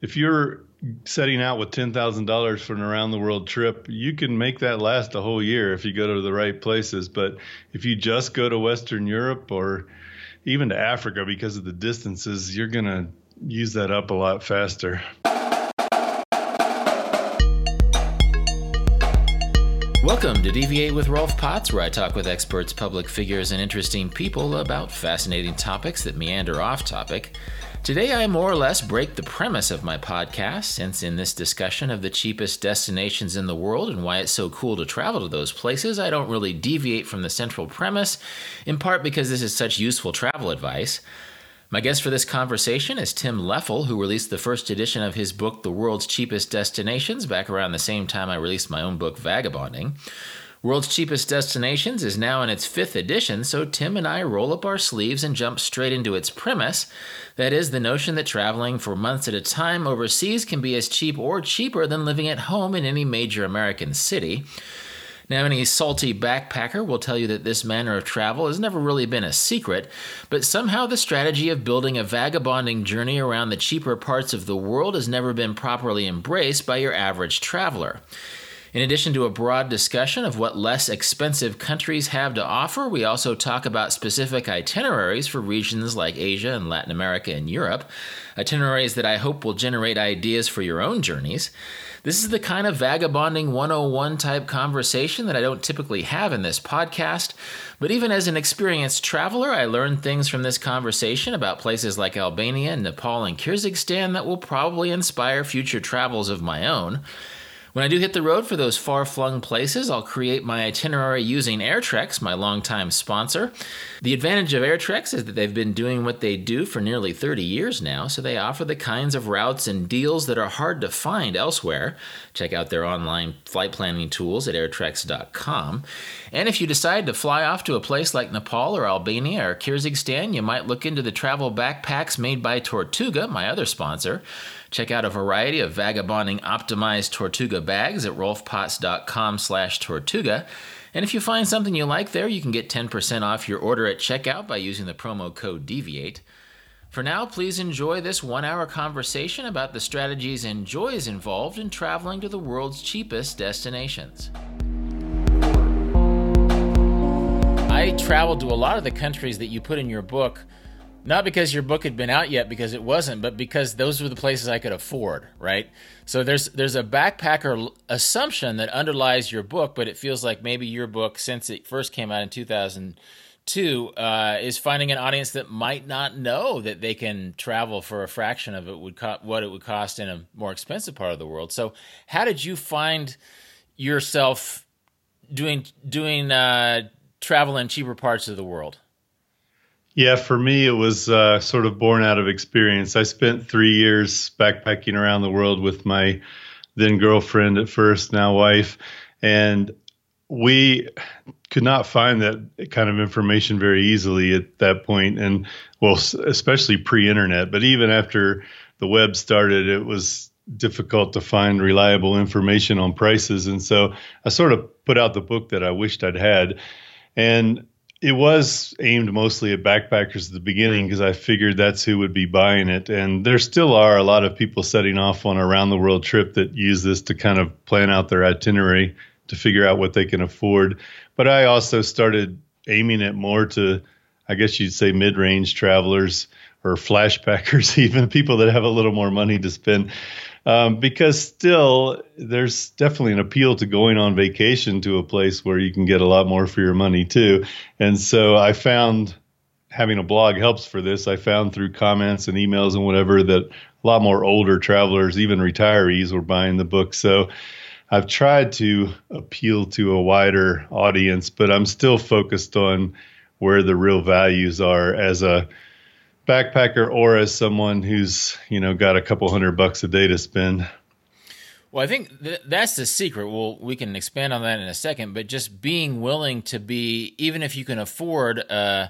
if you're setting out with $10,000 for an around the world trip, you can make that last a whole year if you go to the right places. But if you just go to Western Europe or even to Africa because of the distances, you're going to use that up a lot faster. Welcome to Deviate with Rolf Potts, where I talk with experts, public figures, and interesting people about fascinating topics that meander off topic. Today, I more or less break the premise of my podcast, since in this discussion of the cheapest destinations in the world and why it's so cool to travel to those places, I don't really deviate from the central premise, in part because this is such useful travel advice. My guest for this conversation is Tim Leffel, who released the first edition of his book, The World's Cheapest Destinations, back around the same time I released my own book, Vagabonding. World's Cheapest Destinations is now in its fifth edition, so Tim and I roll up our sleeves and jump straight into its premise. That is, the notion that traveling for months at a time overseas can be as cheap or cheaper than living at home in any major American city. Now, any salty backpacker will tell you that this manner of travel has never really been a secret, but somehow the strategy of building a vagabonding journey around the cheaper parts of the world has never been properly embraced by your average traveler. In addition to a broad discussion of what less expensive countries have to offer, we also talk about specific itineraries for regions like Asia and Latin America and Europe, itineraries that I hope will generate ideas for your own journeys. This is the kind of vagabonding 101 type conversation that I don't typically have in this podcast, but even as an experienced traveler, I learned things from this conversation about places like Albania, Nepal, and Kyrgyzstan that will probably inspire future travels of my own. When I do hit the road for those far flung places, I'll create my itinerary using AirTreks, my longtime sponsor. The advantage of AirTreks is that they've been doing what they do for nearly 30 years now, so they offer the kinds of routes and deals that are hard to find elsewhere. Check out their online flight planning tools at airtreks.com. And if you decide to fly off to a place like Nepal or Albania or Kyrgyzstan, you might look into the travel backpacks made by Tortuga, my other sponsor. Check out a variety of vagabonding optimized Tortuga bags at rolfpotts.com slash Tortuga. And if you find something you like there, you can get 10% off your order at checkout by using the promo code DEVIATE. For now, please enjoy this one hour conversation about the strategies and joys involved in traveling to the world's cheapest destinations. I traveled to a lot of the countries that you put in your book not because your book had been out yet because it wasn't but because those were the places i could afford right? So there's there's a backpacker assumption that underlies your book but it feels like maybe your book since it first came out in 2002 uh, is finding an audience that might not know that they can travel for a fraction of it would co- what it would cost in a more expensive part of the world. So how did you find yourself doing doing uh, travel in cheaper parts of the world yeah, for me, it was uh, sort of born out of experience. I spent three years backpacking around the world with my then girlfriend at first, now wife, and we could not find that kind of information very easily at that point, and well, especially pre-internet. But even after the web started, it was difficult to find reliable information on prices, and so I sort of put out the book that I wished I'd had, and it was aimed mostly at backpackers at the beginning because I figured that's who would be buying it. And there still are a lot of people setting off on a round the world trip that use this to kind of plan out their itinerary to figure out what they can afford. But I also started aiming it more to, I guess you'd say, mid range travelers or flashpackers, even people that have a little more money to spend um, because still there's definitely an appeal to going on vacation to a place where you can get a lot more for your money too. And so I found having a blog helps for this. I found through comments and emails and whatever that a lot more older travelers, even retirees, were buying the book. So I've tried to appeal to a wider audience, but I'm still focused on where the real values are as a backpacker or as someone who's you know got a couple hundred bucks a day to spend. Well i think th- that's the secret. Well we can expand on that in a second but just being willing to be even if you can afford uh,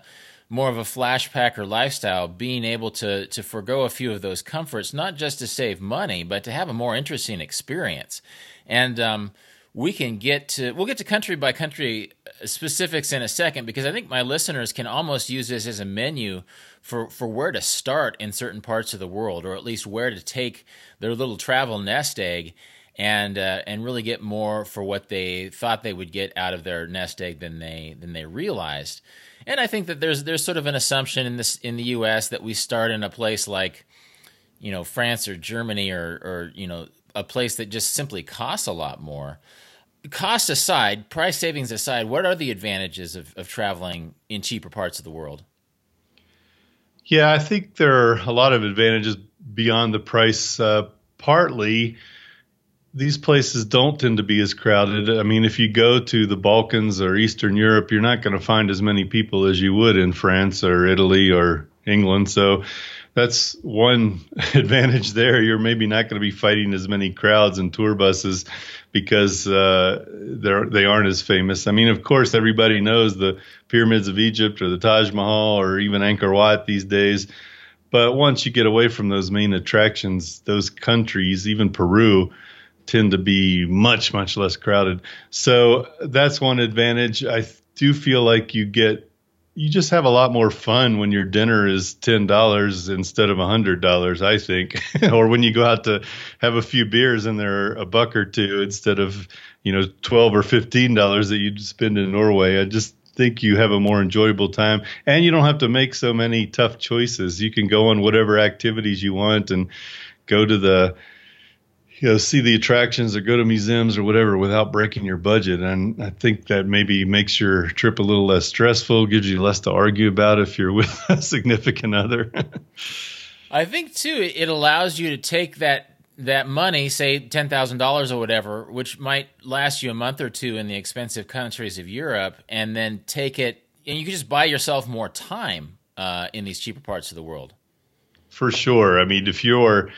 more of a flashpacker lifestyle being able to to forego a few of those comforts not just to save money but to have a more interesting experience. And um, we can get to we'll get to country by country specifics in a second because I think my listeners can almost use this as a menu for for where to start in certain parts of the world, or at least where to take their little travel nest egg and uh, and really get more for what they thought they would get out of their nest egg than they than they realized. And I think that there's there's sort of an assumption in this in the U.S. that we start in a place like you know France or Germany or or you know a place that just simply costs a lot more. Cost aside, price savings aside, what are the advantages of, of traveling in cheaper parts of the world? Yeah, I think there are a lot of advantages beyond the price. Uh, partly, these places don't tend to be as crowded. I mean, if you go to the Balkans or Eastern Europe, you're not going to find as many people as you would in France or Italy or England. So that's one advantage there. You're maybe not going to be fighting as many crowds and tour buses because uh, they're they aren't as famous. I mean, of course, everybody knows the pyramids of Egypt or the Taj Mahal or even Angkor Wat these days. But once you get away from those main attractions, those countries, even Peru, tend to be much much less crowded. So that's one advantage. I do feel like you get you just have a lot more fun when your dinner is ten dollars instead of a hundred dollars, I think, or when you go out to have a few beers and they're a buck or two instead of you know twelve or fifteen dollars that you'd spend in Norway. I just think you have a more enjoyable time, and you don't have to make so many tough choices. You can go on whatever activities you want and go to the you know see the attractions or go to museums or whatever without breaking your budget. And i think that maybe makes your trip a little less stressful gives you less to argue about if you're with a significant other. I think too it allows you to take that that money say $10,000 or whatever which might last you a month or two in the expensive countries of Europe and then take it and you can just buy yourself more time uh, in these cheaper parts of the world. For sure. I mean if you're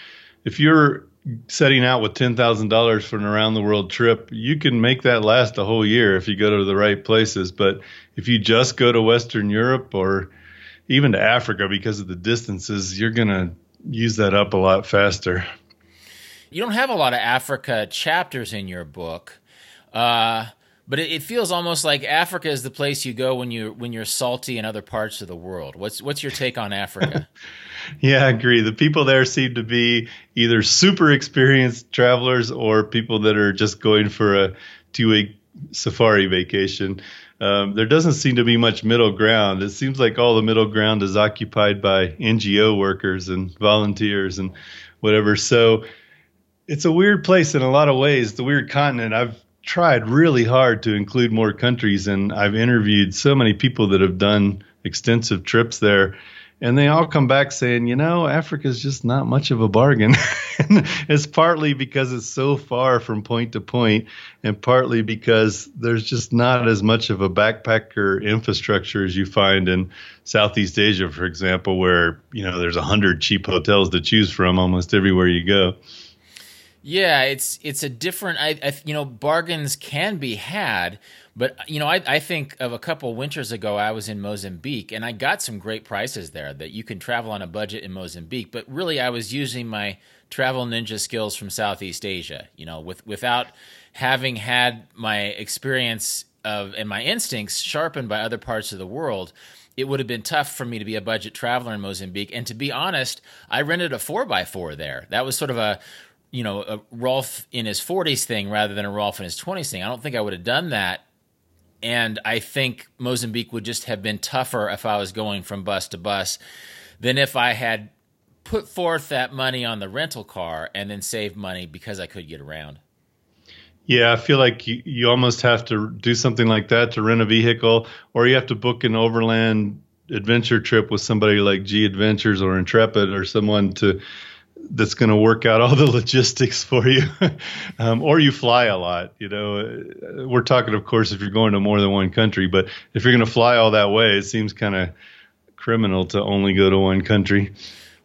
if you're setting out with ten thousand dollars for an around the world trip, you can make that last a whole year if you go to the right places. But if you just go to Western Europe or even to Africa because of the distances, you're gonna use that up a lot faster. You don't have a lot of Africa chapters in your book. Uh, but it, it, feels almost like Africa is the place you go when you when you're salty in other parts of the world. What's what's your take on Africa? yeah, I agree. The people there seem to be either super experienced travelers or people that are just going for a two week safari vacation. Um, there doesn't seem to be much middle ground. It seems like all the middle ground is occupied by NGO workers and volunteers and whatever. So it's a weird place in a lot of ways. The weird continent. I've tried really hard to include more countries, and I've interviewed so many people that have done extensive trips there. And they all come back saying, you know, Africa is just not much of a bargain. it's partly because it's so far from point to point, and partly because there's just not as much of a backpacker infrastructure as you find in Southeast Asia, for example, where, you know, there's a hundred cheap hotels to choose from almost everywhere you go. Yeah, it's it's a different. I, I, you know bargains can be had, but you know I, I think of a couple winters ago I was in Mozambique and I got some great prices there that you can travel on a budget in Mozambique. But really, I was using my travel ninja skills from Southeast Asia. You know, with without having had my experience of and my instincts sharpened by other parts of the world it would have been tough for me to be a budget traveler in Mozambique. And to be honest, I rented a 4x4 there. That was sort of a you know, a Rolf in his 40s thing rather than a Rolf in his 20s thing. I don't think I would have done that. And I think Mozambique would just have been tougher if I was going from bus to bus than if I had put forth that money on the rental car and then saved money because I could get around. Yeah, I feel like you, you almost have to do something like that to rent a vehicle, or you have to book an overland adventure trip with somebody like G Adventures or Intrepid or someone to that's going to work out all the logistics for you, um, or you fly a lot. You know, we're talking, of course, if you're going to more than one country, but if you're going to fly all that way, it seems kind of criminal to only go to one country.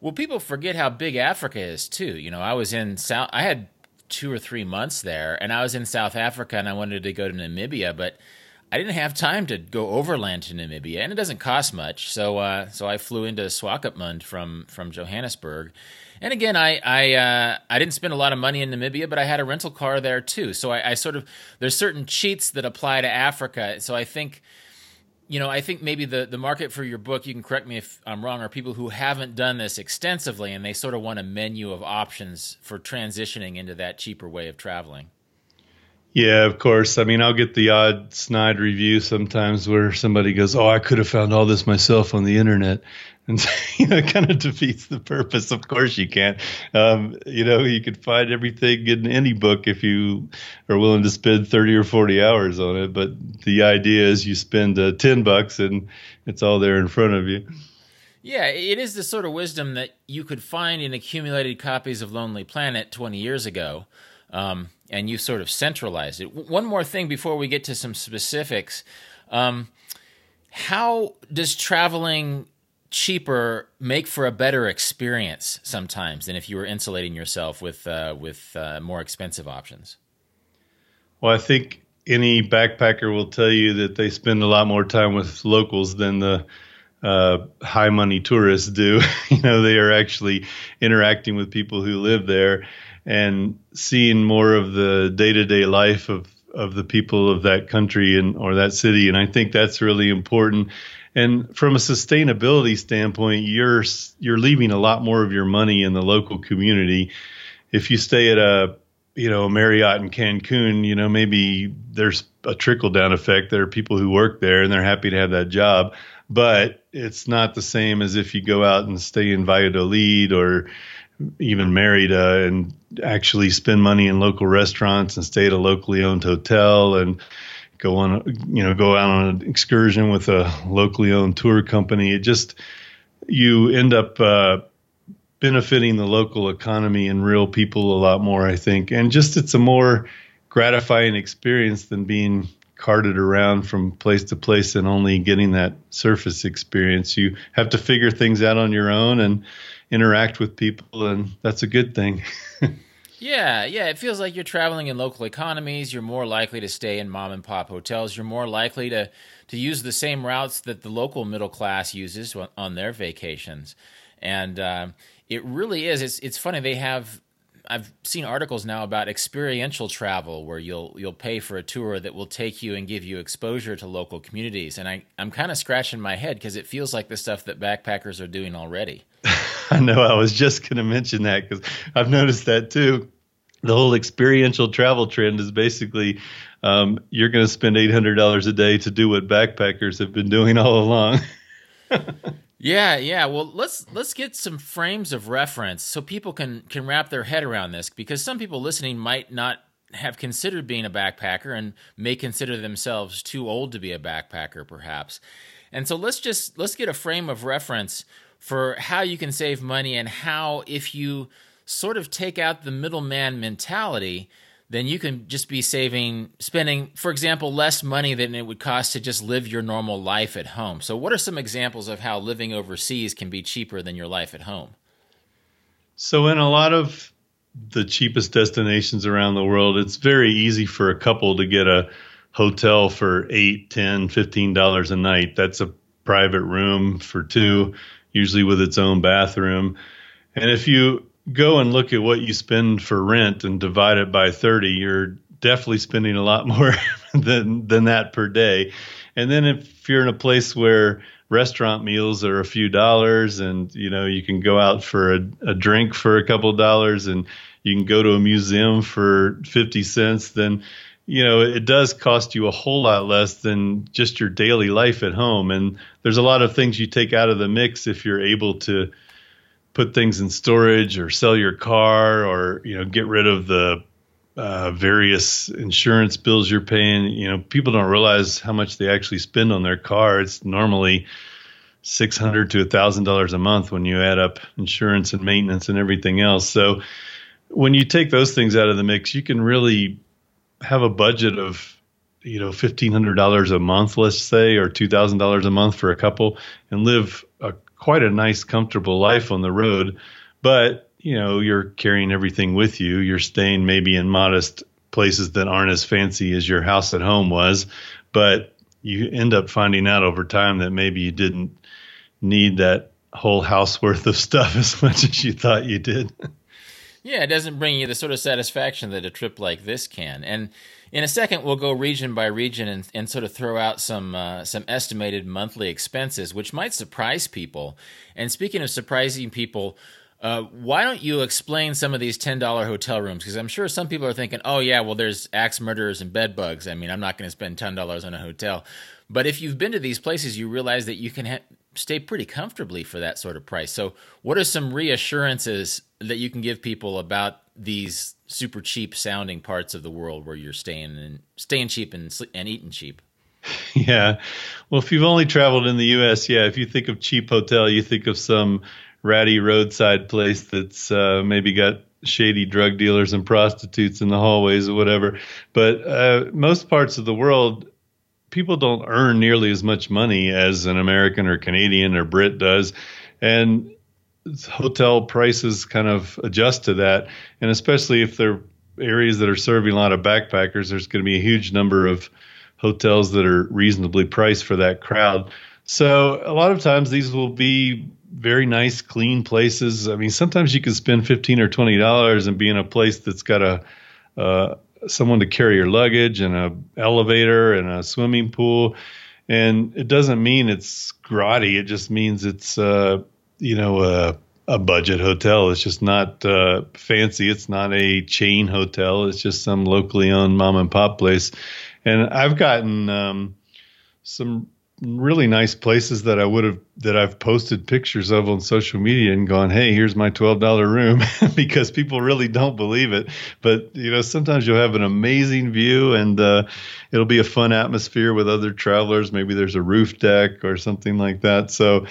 Well, people forget how big Africa is too. You know, I was in South. I had two or three months there, and I was in South Africa, and I wanted to go to Namibia, but I didn't have time to go overland to Namibia, and it doesn't cost much. So, uh, so I flew into Swakopmund from from Johannesburg, and again, I I uh, I didn't spend a lot of money in Namibia, but I had a rental car there too. So I, I sort of there's certain cheats that apply to Africa. So I think you know, I think maybe the, the market for your book, you can correct me if I'm wrong, are people who haven't done this extensively and they sort of want a menu of options for transitioning into that cheaper way of traveling. Yeah, of course. I mean, I'll get the odd snide review sometimes where somebody goes, "Oh, I could have found all this myself on the internet," and you know, it kind of defeats the purpose. Of course, you can't. Um, you know, you could find everything in any book if you are willing to spend thirty or forty hours on it. But the idea is you spend uh, ten bucks and it's all there in front of you. Yeah, it is the sort of wisdom that you could find in accumulated copies of Lonely Planet twenty years ago. Um, and you sort of centralized it. One more thing before we get to some specifics. Um, how does traveling cheaper make for a better experience sometimes than if you were insulating yourself with uh, with uh, more expensive options? Well, I think any backpacker will tell you that they spend a lot more time with locals than the uh, high money tourists do. you know, they are actually interacting with people who live there and seeing more of the day to day life of of the people of that country and or that city. And I think that's really important. And from a sustainability standpoint, you're you're leaving a lot more of your money in the local community. If you stay at a you know Marriott in Cancun, you know maybe there's a trickle down effect. There are people who work there and they're happy to have that job, but it's not the same as if you go out and stay in Valladolid or even Merida uh, and actually spend money in local restaurants and stay at a locally owned hotel and go on you know go out on an excursion with a locally owned tour company. It just you end up uh, benefiting the local economy and real people a lot more i think. And just it's a more gratifying experience than being carted around from place to place and only getting that surface experience. You have to figure things out on your own and interact with people, and that's a good thing. yeah, yeah. It feels like you're traveling in local economies. You're more likely to stay in mom and pop hotels. You're more likely to to use the same routes that the local middle class uses on their vacations, and uh, it really is. It's it's funny they have I've seen articles now about experiential travel where you'll you'll pay for a tour that will take you and give you exposure to local communities. And I, I'm kind of scratching my head because it feels like the stuff that backpackers are doing already. I know I was just going to mention that because I've noticed that too. The whole experiential travel trend is basically um, you're going to spend $800 a day to do what backpackers have been doing all along. Yeah, yeah. Well, let's let's get some frames of reference so people can can wrap their head around this because some people listening might not have considered being a backpacker and may consider themselves too old to be a backpacker perhaps. And so let's just let's get a frame of reference for how you can save money and how if you sort of take out the middleman mentality, then you can just be saving, spending, for example, less money than it would cost to just live your normal life at home. So, what are some examples of how living overseas can be cheaper than your life at home? So, in a lot of the cheapest destinations around the world, it's very easy for a couple to get a hotel for eight, ten, fifteen dollars a night. That's a private room for two, usually with its own bathroom. And if you go and look at what you spend for rent and divide it by 30, you're definitely spending a lot more than than that per day. And then if you're in a place where restaurant meals are a few dollars and you know you can go out for a, a drink for a couple dollars and you can go to a museum for 50 cents then you know it does cost you a whole lot less than just your daily life at home and there's a lot of things you take out of the mix if you're able to put things in storage or sell your car or you know get rid of the uh, various insurance bills you're paying. You know, people don't realize how much they actually spend on their car. It's normally six hundred to a thousand dollars a month when you add up insurance and maintenance and everything else. So when you take those things out of the mix, you can really have a budget of you know fifteen hundred dollars a month, let's say, or two thousand dollars a month for a couple, and live a quite a nice, comfortable life on the road. But, you know, you're carrying everything with you. You're staying maybe in modest places that aren't as fancy as your house at home was, but you end up finding out over time that maybe you didn't need that whole house worth of stuff as much as you thought you did. Yeah, it doesn't bring you the sort of satisfaction that a trip like this can. And in a second, we'll go region by region and, and sort of throw out some uh, some estimated monthly expenses, which might surprise people. And speaking of surprising people, uh, why don't you explain some of these ten dollar hotel rooms? Because I'm sure some people are thinking, "Oh yeah, well there's axe murderers and bed bugs." I mean, I'm not going to spend ten dollars on a hotel. But if you've been to these places, you realize that you can ha- stay pretty comfortably for that sort of price. So, what are some reassurances that you can give people about these super cheap sounding parts of the world where you're staying and staying cheap and and eating cheap? Yeah. Well, if you've only traveled in the US, yeah, if you think of cheap hotel, you think of some ratty roadside place that's uh, maybe got shady drug dealers and prostitutes in the hallways or whatever. But uh, most parts of the world, people don't earn nearly as much money as an American or Canadian or Brit does. And hotel prices kind of adjust to that. And especially if they're areas that are serving a lot of backpackers, there's going to be a huge number of hotels that are reasonably priced for that crowd. So a lot of times these will be very nice, clean places. I mean, sometimes you can spend fifteen or twenty dollars and be in a place that's got a uh, someone to carry your luggage and a elevator and a swimming pool. And it doesn't mean it's grotty. It just means it's uh, you know a, a budget hotel. It's just not uh, fancy. It's not a chain hotel. It's just some locally owned mom and pop place. And I've gotten um, some really nice places that I would have that I've posted pictures of on social media and gone, "Hey, here's my twelve dollar room," because people really don't believe it. But you know, sometimes you'll have an amazing view, and uh, it'll be a fun atmosphere with other travelers. Maybe there's a roof deck or something like that. So,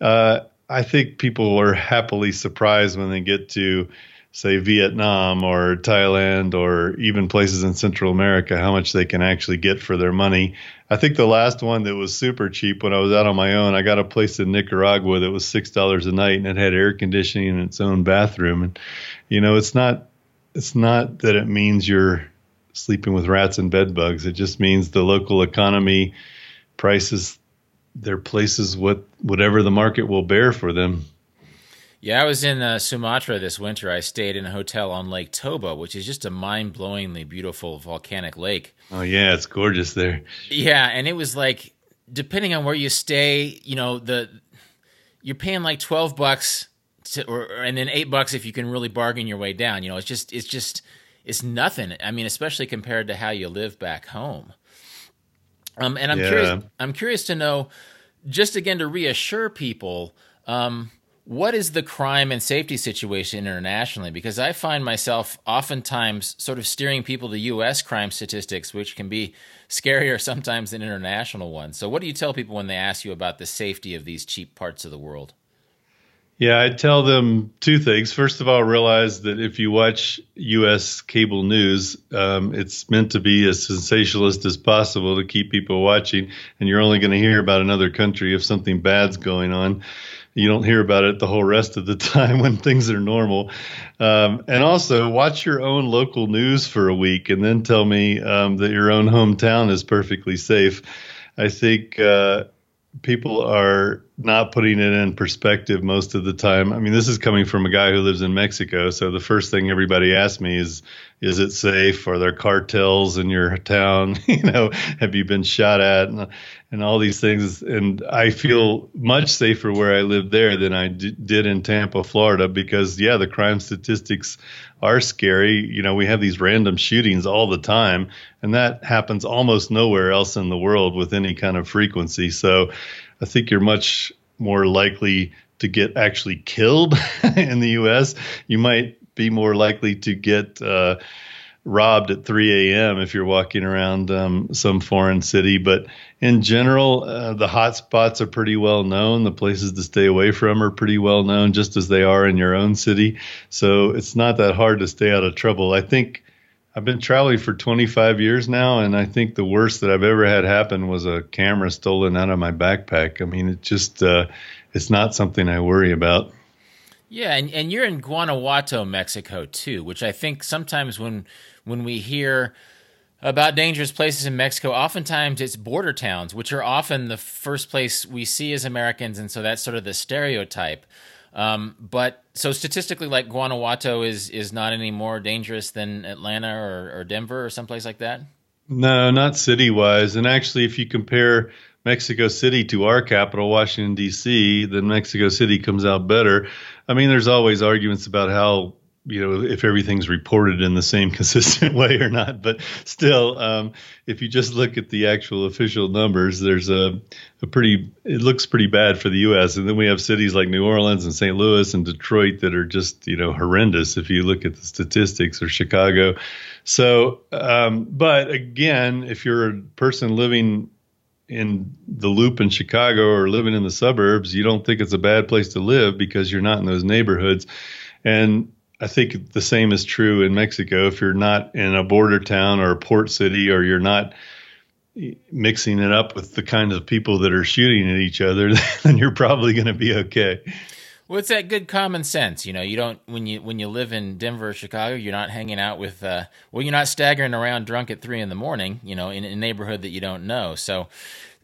uh, I think people are happily surprised when they get to say Vietnam or Thailand or even places in Central America, how much they can actually get for their money. I think the last one that was super cheap when I was out on my own, I got a place in Nicaragua that was six dollars a night and it had air conditioning and its own bathroom. And you know, it's not it's not that it means you're sleeping with rats and bed bugs. It just means the local economy prices their places what whatever the market will bear for them. Yeah, I was in uh, Sumatra this winter. I stayed in a hotel on Lake Toba, which is just a mind blowingly beautiful volcanic lake. Oh, yeah, it's gorgeous there. Yeah, and it was like, depending on where you stay, you know, the you're paying like 12 bucks to, or, and then eight bucks if you can really bargain your way down. You know, it's just, it's just, it's nothing. I mean, especially compared to how you live back home. Um, and I'm yeah. curious, I'm curious to know, just again to reassure people, um, what is the crime and safety situation internationally? Because I find myself oftentimes sort of steering people to U.S. crime statistics, which can be scarier sometimes than international ones. So, what do you tell people when they ask you about the safety of these cheap parts of the world? Yeah, I tell them two things. First of all, realize that if you watch U.S. cable news, um, it's meant to be as sensationalist as possible to keep people watching, and you're only going to hear about another country if something bad's going on you don't hear about it the whole rest of the time when things are normal. Um, and also, watch your own local news for a week and then tell me um, that your own hometown is perfectly safe. I think uh, people are not putting it in perspective most of the time. I mean, this is coming from a guy who lives in Mexico. So the first thing everybody asks me is, is it safe? Are there cartels in your town? you know, have you been shot at? And, and all these things. And I feel much safer where I live there than I d- did in Tampa, Florida, because yeah, the crime statistics are scary. You know, we have these random shootings all the time, and that happens almost nowhere else in the world with any kind of frequency. So I think you're much more likely to get actually killed in the U.S. You might be more likely to get uh, robbed at 3 a.m. if you're walking around um, some foreign city. But in general, uh, the hot spots are pretty well known. The places to stay away from are pretty well known, just as they are in your own city. So it's not that hard to stay out of trouble. I think I've been traveling for 25 years now, and I think the worst that I've ever had happen was a camera stolen out of my backpack. I mean, it just uh, it's not something I worry about. Yeah, and, and you're in Guanajuato, Mexico too, which I think sometimes when when we hear about dangerous places in Mexico, oftentimes it's border towns, which are often the first place we see as Americans, and so that's sort of the stereotype. Um, but so statistically, like Guanajuato is is not any more dangerous than Atlanta or, or Denver or someplace like that. No, not city wise. And actually, if you compare Mexico City to our capital, Washington D.C., then Mexico City comes out better. I mean, there's always arguments about how you know if everything's reported in the same consistent way or not but still um, if you just look at the actual official numbers there's a, a pretty it looks pretty bad for the us and then we have cities like new orleans and st louis and detroit that are just you know horrendous if you look at the statistics or chicago. So um, but again if you're a person living in the loop in chicago or living in the suburbs you don't think it's a bad place to live because you're not in those neighborhoods. And I think the same is true in Mexico. If you're not in a border town or a port city, or you're not mixing it up with the kind of people that are shooting at each other, then you're probably going to be okay. Well, it's that good common sense, you know. You don't when you when you live in Denver or Chicago, you're not hanging out with. Uh, well, you're not staggering around drunk at three in the morning, you know, in a neighborhood that you don't know. So,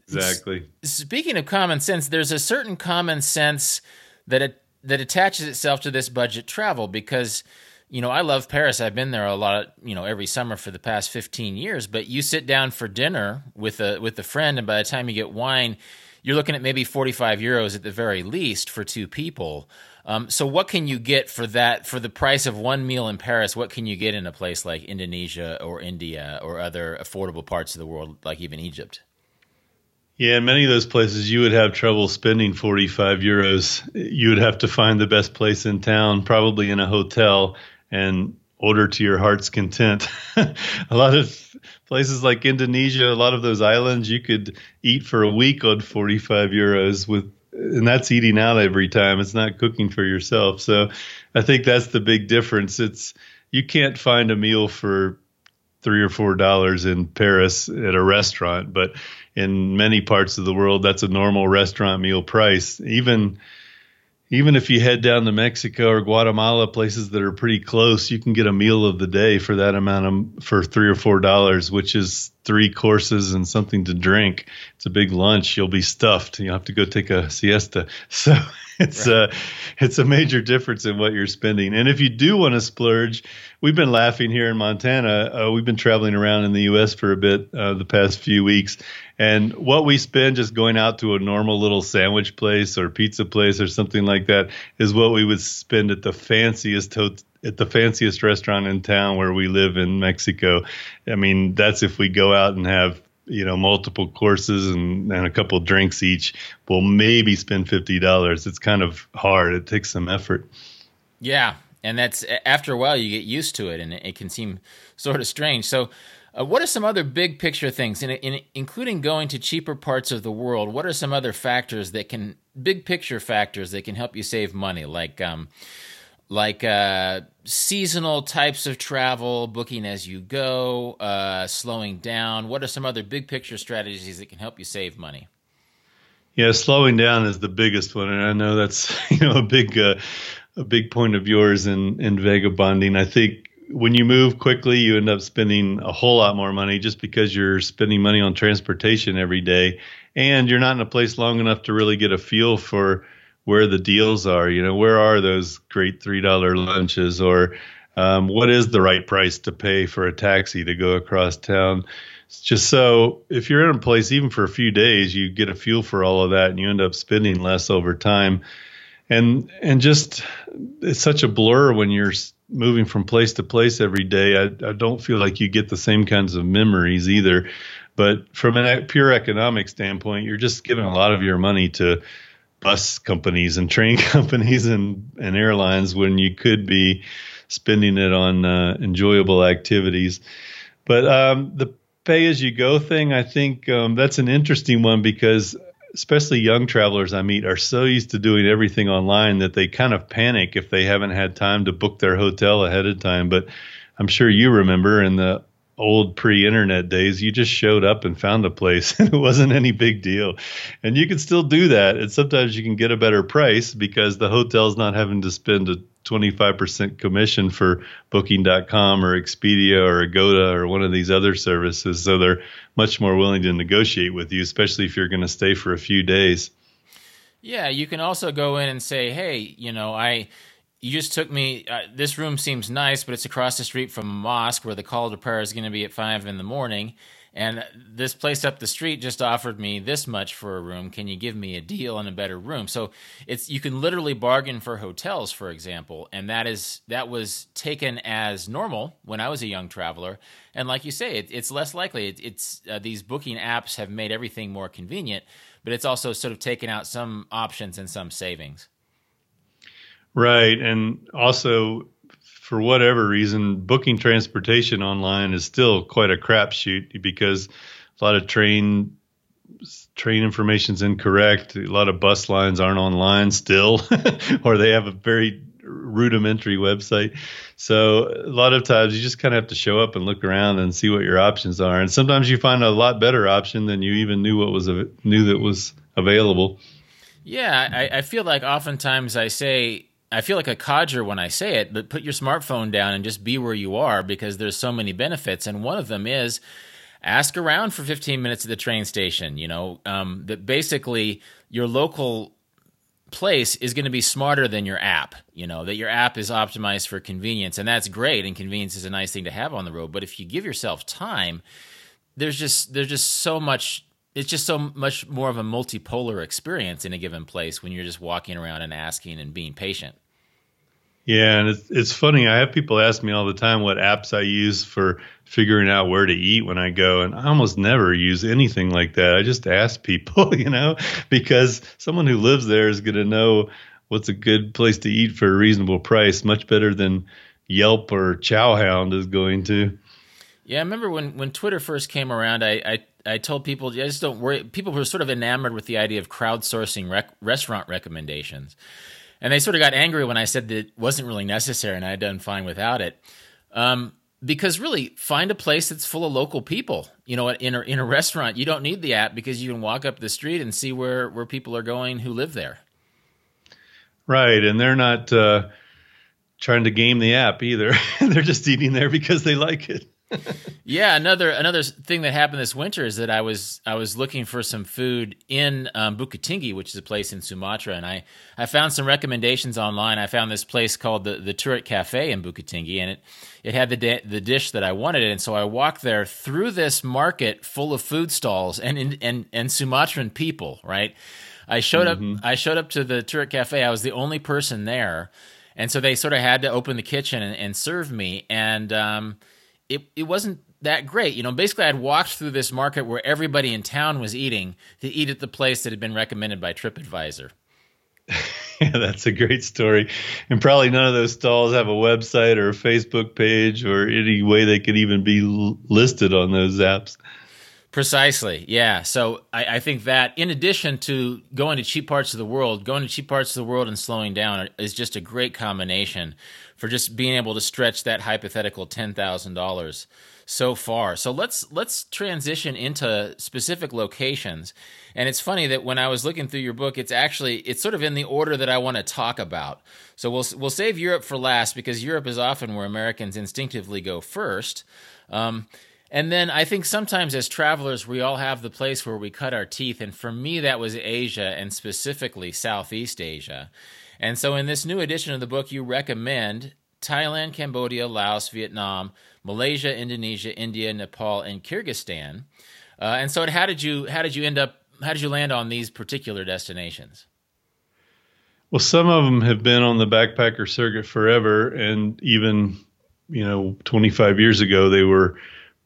exactly. Speaking of common sense, there's a certain common sense that it that attaches itself to this budget travel because you know I love Paris. I've been there a lot, you know, every summer for the past 15 years, but you sit down for dinner with a with a friend and by the time you get wine, you're looking at maybe 45 euros at the very least for two people. Um, so what can you get for that for the price of one meal in Paris? What can you get in a place like Indonesia or India or other affordable parts of the world like even Egypt? Yeah, in many of those places, you would have trouble spending 45 euros. You would have to find the best place in town, probably in a hotel, and order to your heart's content. a lot of places like Indonesia, a lot of those islands, you could eat for a week on 45 euros with and that's eating out every time. It's not cooking for yourself. So I think that's the big difference. It's you can't find a meal for three or four dollars in Paris at a restaurant, but in many parts of the world, that's a normal restaurant meal price. Even even if you head down to Mexico or Guatemala, places that are pretty close, you can get a meal of the day for that amount of for three or four dollars, which is three courses and something to drink. It's a big lunch. You'll be stuffed. You'll have to go take a siesta. So it's right. a it's a major difference in what you're spending. And if you do want to splurge, we've been laughing here in Montana. Uh, we've been traveling around in the U.S. for a bit uh, the past few weeks, and what we spend just going out to a normal little sandwich place or pizza place or something like that is what we would spend at the fanciest hotel at the fanciest restaurant in town where we live in Mexico. I mean, that's if we go out and have you know multiple courses and, and a couple drinks each. We'll maybe spend fifty dollars. It's kind of hard. It takes some effort. Yeah, and that's after a while you get used to it, and it, can seem sort of strange. So. Uh, what are some other big picture things, in, in, including going to cheaper parts of the world? What are some other factors that can, big picture factors that can help you save money? Like, um, like uh, seasonal types of travel, booking as you go, uh, slowing down? What are some other big picture strategies that can help you save money? Yeah, slowing down is the biggest one, and I know that's you know a big uh, a big point of yours in in vagabonding. I think when you move quickly, you end up spending a whole lot more money just because you're spending money on transportation every day, and you're not in a place long enough to really get a feel for where the deals are. You know, where are those great three dollar lunches, or um, what is the right price to pay for a taxi to go across town? It's just so if you're in a place even for a few days, you get a feel for all of that, and you end up spending less over time. And and just it's such a blur when you're moving from place to place every day. I, I don't feel like you get the same kinds of memories either. But from a pure economic standpoint, you're just giving a lot of your money to bus companies and train companies and, and airlines when you could be spending it on uh, enjoyable activities. But um, the pay as you go thing, I think um, that's an interesting one because especially young travelers I meet are so used to doing everything online that they kind of panic if they haven't had time to book their hotel ahead of time. But I'm sure you remember in the old pre-internet days you just showed up and found a place and it wasn't any big deal. And you can still do that. And sometimes you can get a better price because the hotel's not having to spend a 25% commission for booking.com or expedia or agoda or one of these other services. So they're much more willing to negotiate with you especially if you're going to stay for a few days. Yeah you can also go in and say hey you know i you just took me. Uh, this room seems nice, but it's across the street from a mosque where the call to prayer is going to be at five in the morning. And this place up the street just offered me this much for a room. Can you give me a deal on a better room? So it's you can literally bargain for hotels, for example, and that is that was taken as normal when I was a young traveler. And like you say, it, it's less likely. It, it's uh, these booking apps have made everything more convenient, but it's also sort of taken out some options and some savings. Right. And also, for whatever reason, booking transportation online is still quite a crapshoot because a lot of train train information is incorrect. A lot of bus lines aren't online still, or they have a very rudimentary website. So a lot of times you just kind of have to show up and look around and see what your options are. And sometimes you find a lot better option than you even knew what was knew that was available. Yeah, I, I feel like oftentimes I say I feel like a codger when I say it, but put your smartphone down and just be where you are because there's so many benefits. And one of them is ask around for 15 minutes at the train station. You know, um, that basically your local place is going to be smarter than your app. You know, that your app is optimized for convenience, and that's great. And convenience is a nice thing to have on the road. But if you give yourself time, there's just there's just so much it's just so much more of a multipolar experience in a given place when you're just walking around and asking and being patient. Yeah, and it's it's funny. I have people ask me all the time what apps I use for figuring out where to eat when I go, and I almost never use anything like that. I just ask people, you know, because someone who lives there is going to know what's a good place to eat for a reasonable price, much better than Yelp or Chowhound is going to. Yeah, I remember when when Twitter first came around, I, I I told people, I just don't worry. People were sort of enamored with the idea of crowdsourcing rec- restaurant recommendations. And they sort of got angry when I said that it wasn't really necessary and I had done fine without it. Um, because really, find a place that's full of local people. You know, in a, in a restaurant, you don't need the app because you can walk up the street and see where, where people are going who live there. Right. And they're not uh, trying to game the app either. they're just eating there because they like it yeah, another another thing that happened this winter is that I was I was looking for some food in um, Bukit Tinggi, which is a place in Sumatra, and I, I found some recommendations online. I found this place called the the Turret Cafe in Bukit Tinggi, and it it had the da- the dish that I wanted, and so I walked there through this market full of food stalls and and and Sumatran people. Right, I showed mm-hmm. up I showed up to the Turret Cafe. I was the only person there, and so they sort of had to open the kitchen and, and serve me, and um, it, it wasn't that great. You know, basically, I'd walked through this market where everybody in town was eating to eat at the place that had been recommended by TripAdvisor. yeah, that's a great story. And probably none of those stalls have a website or a Facebook page or any way they could even be listed on those apps. Precisely. Yeah. So I, I, think that in addition to going to cheap parts of the world, going to cheap parts of the world and slowing down is just a great combination for just being able to stretch that hypothetical ten thousand dollars so far. So let's let's transition into specific locations. And it's funny that when I was looking through your book, it's actually it's sort of in the order that I want to talk about. So we'll we'll save Europe for last because Europe is often where Americans instinctively go first. Um, and then I think sometimes as travelers, we all have the place where we cut our teeth. And for me, that was Asia and specifically Southeast Asia. And so in this new edition of the book, you recommend Thailand, Cambodia, Laos, Vietnam, Malaysia, Indonesia, India, Nepal, and Kyrgyzstan. Uh, and so how did you how did you end up how did you land on these particular destinations? Well, some of them have been on the backpacker circuit forever, and even you know 25 years ago they were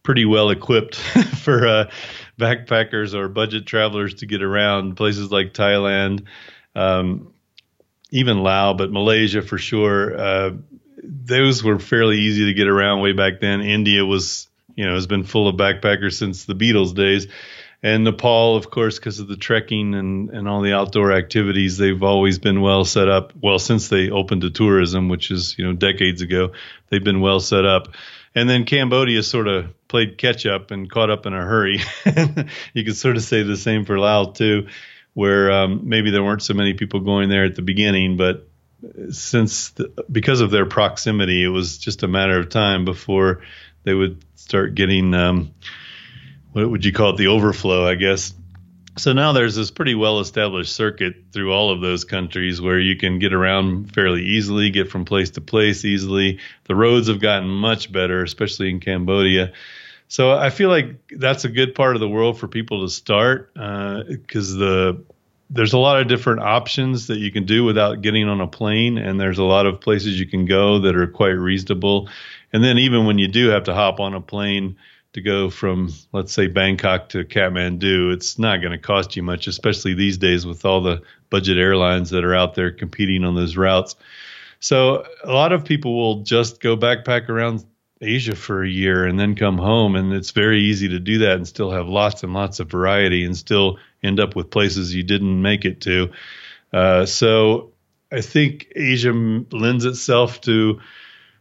pretty well equipped for uh, backpackers or budget travelers to get around places like Thailand, um, even Laos, but Malaysia for sure. Uh, those were fairly easy to get around way back then. India was, you know, has been full of backpackers since the Beatles days. And Nepal, of course, because of the trekking and, and all the outdoor activities, they've always been well set up. Well, since they opened to tourism, which is you know decades ago, they've been well set up. And then Cambodia sort of played catch up and caught up in a hurry. you could sort of say the same for Laos too, where um, maybe there weren't so many people going there at the beginning, but since the, because of their proximity, it was just a matter of time before they would start getting. Um, what would you call it? The overflow i guess. So now there's this pretty well established circuit through all of those countries where you can get around fairly easily get from place to place easily. The roads have gotten much better especially in cambodia so i feel like that's a good part of the world for people to start because uh, the there's a lot of different options that you can do without getting on a plane and there's a lot of places you can go that are quite reasonable and then even when you do have to hop on a plane to go from let's say Bangkok to Kathmandu, it's not going to cost you much, especially these days with all the budget airlines that are out there competing on those routes. So a lot of people will just go backpack around Asia for a year and then come home, and it's very easy to do that and still have lots and lots of variety and still end up with places you didn't make it to. Uh, so I think Asia lends itself to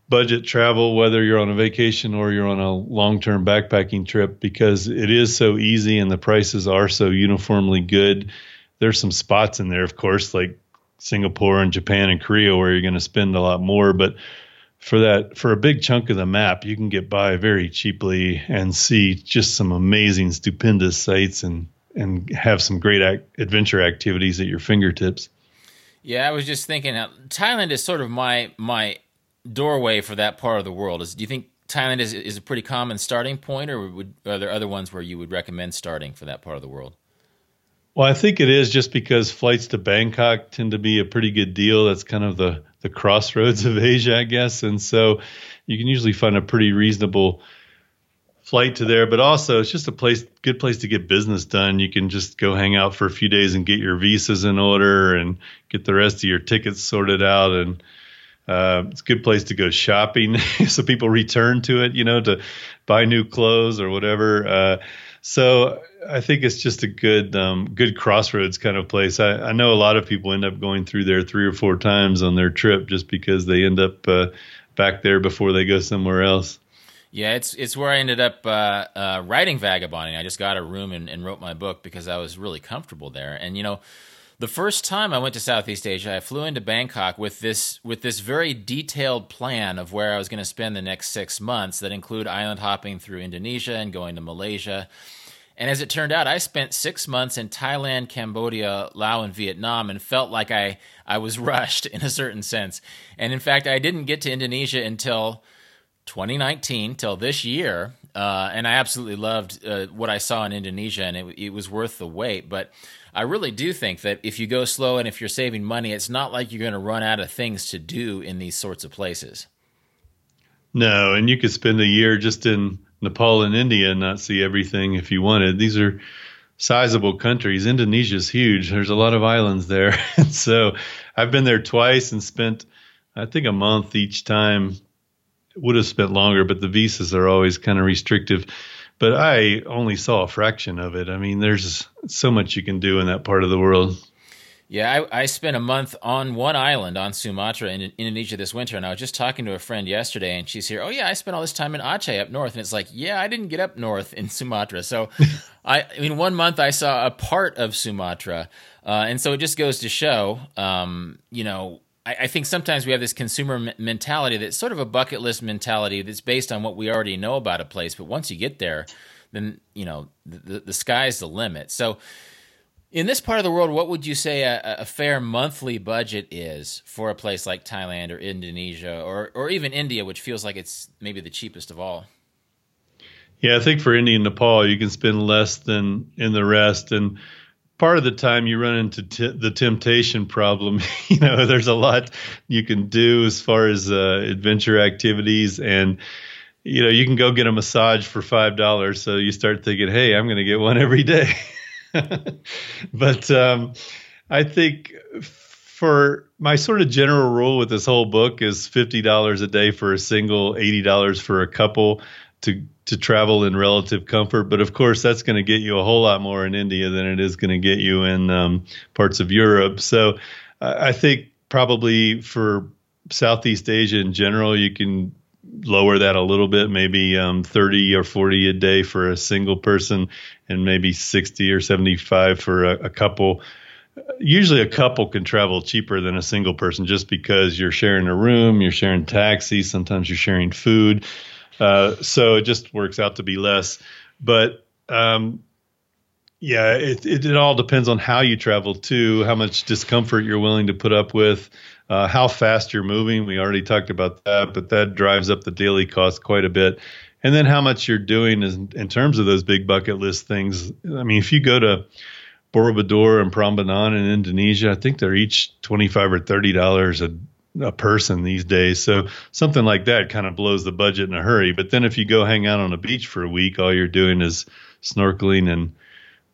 budget travel, whether you're on a vacation or you're on a long term backpacking trip, because it is so easy and the prices are so uniformly good. There's some spots in there, of course, like Singapore and Japan and Korea, where you're going to spend a lot more. But for that, for a big chunk of the map, you can get by very cheaply and see just some amazing, stupendous sights and and have some great ac- adventure activities at your fingertips. Yeah, I was just thinking. Uh, Thailand is sort of my my doorway for that part of the world. Is do you think Thailand is is a pretty common starting point, or would, are there other ones where you would recommend starting for that part of the world? Well, I think it is just because flights to Bangkok tend to be a pretty good deal. That's kind of the the crossroads of Asia, I guess, and so you can usually find a pretty reasonable flight to there. But also, it's just a place, good place to get business done. You can just go hang out for a few days and get your visas in order and get the rest of your tickets sorted out and uh, it's a good place to go shopping, so people return to it, you know, to buy new clothes or whatever. Uh, so I think it's just a good, um, good crossroads kind of place. I, I, know a lot of people end up going through there three or four times on their trip just because they end up uh, back there before they go somewhere else. Yeah, it's it's where I ended up uh, uh, writing vagabonding. I just got a room and, and wrote my book because I was really comfortable there, and you know the first time I went to Southeast Asia, I flew into Bangkok with this with this very detailed plan of where I was going to spend the next six months that include island hopping through Indonesia and going to Malaysia. And as it turned out, I spent six months in Thailand, Cambodia, Laos, and Vietnam, and felt like I I was rushed in a certain sense. And in fact, I didn't get to Indonesia until 2019, till this year. Uh, and I absolutely loved uh, what I saw in Indonesia, and it, it was worth the wait. But I really do think that if you go slow and if you're saving money, it's not like you're going to run out of things to do in these sorts of places. No, and you could spend a year just in Nepal and India and not see everything if you wanted. These are sizable countries. Indonesia's huge. There's a lot of islands there. so I've been there twice and spent I think a month each time. Would have spent longer, but the visas are always kind of restrictive but I only saw a fraction of it. I mean, there's so much you can do in that part of the world. Yeah, I, I spent a month on one island on Sumatra in Indonesia this winter, and I was just talking to a friend yesterday, and she's here. Oh yeah, I spent all this time in Aceh up north, and it's like, yeah, I didn't get up north in Sumatra. So, I, I mean, one month I saw a part of Sumatra, uh, and so it just goes to show, um, you know, I, I think sometimes we have this consumer m- mentality that's sort of a bucket list mentality that's based on what we already know about a place. But once you get there, then you know the, the sky's the limit. So, in this part of the world, what would you say a, a, fair monthly budget is for a place like Thailand or Indonesia or or even India, which feels like it's maybe the cheapest of all? Yeah, I think for India and Nepal, you can spend less than in the rest, and part of the time you run into t- the temptation problem. you know, there's a lot you can do as far as uh, adventure activities, and you know, you can go get a massage for five dollars. So you start thinking, hey, I'm going to get one every day. but um, I think for my sort of general rule with this whole book is fifty dollars a day for a single, eighty dollars for a couple to to travel in relative comfort. But of course, that's going to get you a whole lot more in India than it is going to get you in um, parts of Europe. So I think probably for Southeast Asia in general, you can lower that a little bit, maybe um, 30 or 40 a day for a single person, and maybe 60 or 75 for a, a couple. Usually, a couple can travel cheaper than a single person just because you're sharing a room, you're sharing taxis, sometimes you're sharing food. Uh, so it just works out to be less. But um, yeah, it, it, it all depends on how you travel too, how much discomfort you're willing to put up with uh, how fast you're moving. We already talked about that, but that drives up the daily cost quite a bit. And then how much you're doing is in terms of those big bucket list things. I mean, if you go to Borobudur and Prambanan in Indonesia, I think they're each 25 or 30 dollars a a person these days. So something like that kind of blows the budget in a hurry. But then if you go hang out on a beach for a week, all you're doing is snorkeling and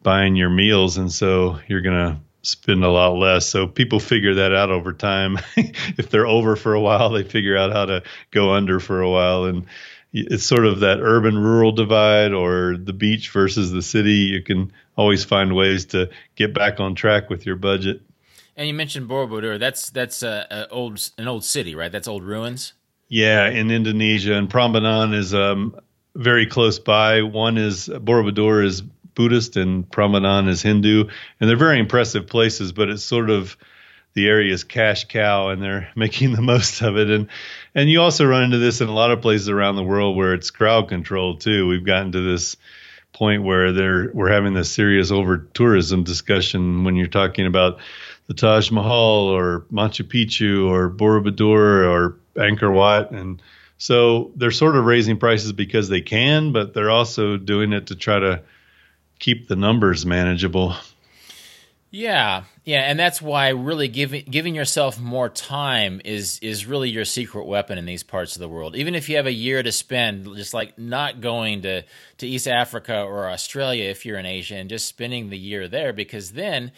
buying your meals, and so you're gonna spend a lot less. So people figure that out over time. if they're over for a while, they figure out how to go under for a while. And it's sort of that urban rural divide or the beach versus the city. You can always find ways to get back on track with your budget. And you mentioned Borobudur. That's that's a, a old an old city, right? That's old ruins. Yeah, in Indonesia, and Prambanan is um, very close by. One is Borobudur is Buddhist and Prambanan is Hindu, and they're very impressive places. But it's sort of the area's cash cow, and they're making the most of it. And and you also run into this in a lot of places around the world where it's crowd control too. We've gotten to this point where they're we're having this serious over tourism discussion when you're talking about the Taj Mahal or Machu Picchu or Borobudur or Angkor Wat and so they're sort of raising prices because they can, but they're also doing it to try to keep the numbers manageable. Yeah, yeah, and that's why really giving giving yourself more time is is really your secret weapon in these parts of the world. Even if you have a year to spend, just like not going to to East Africa or Australia if you're in Asia, and just spending the year there, because then,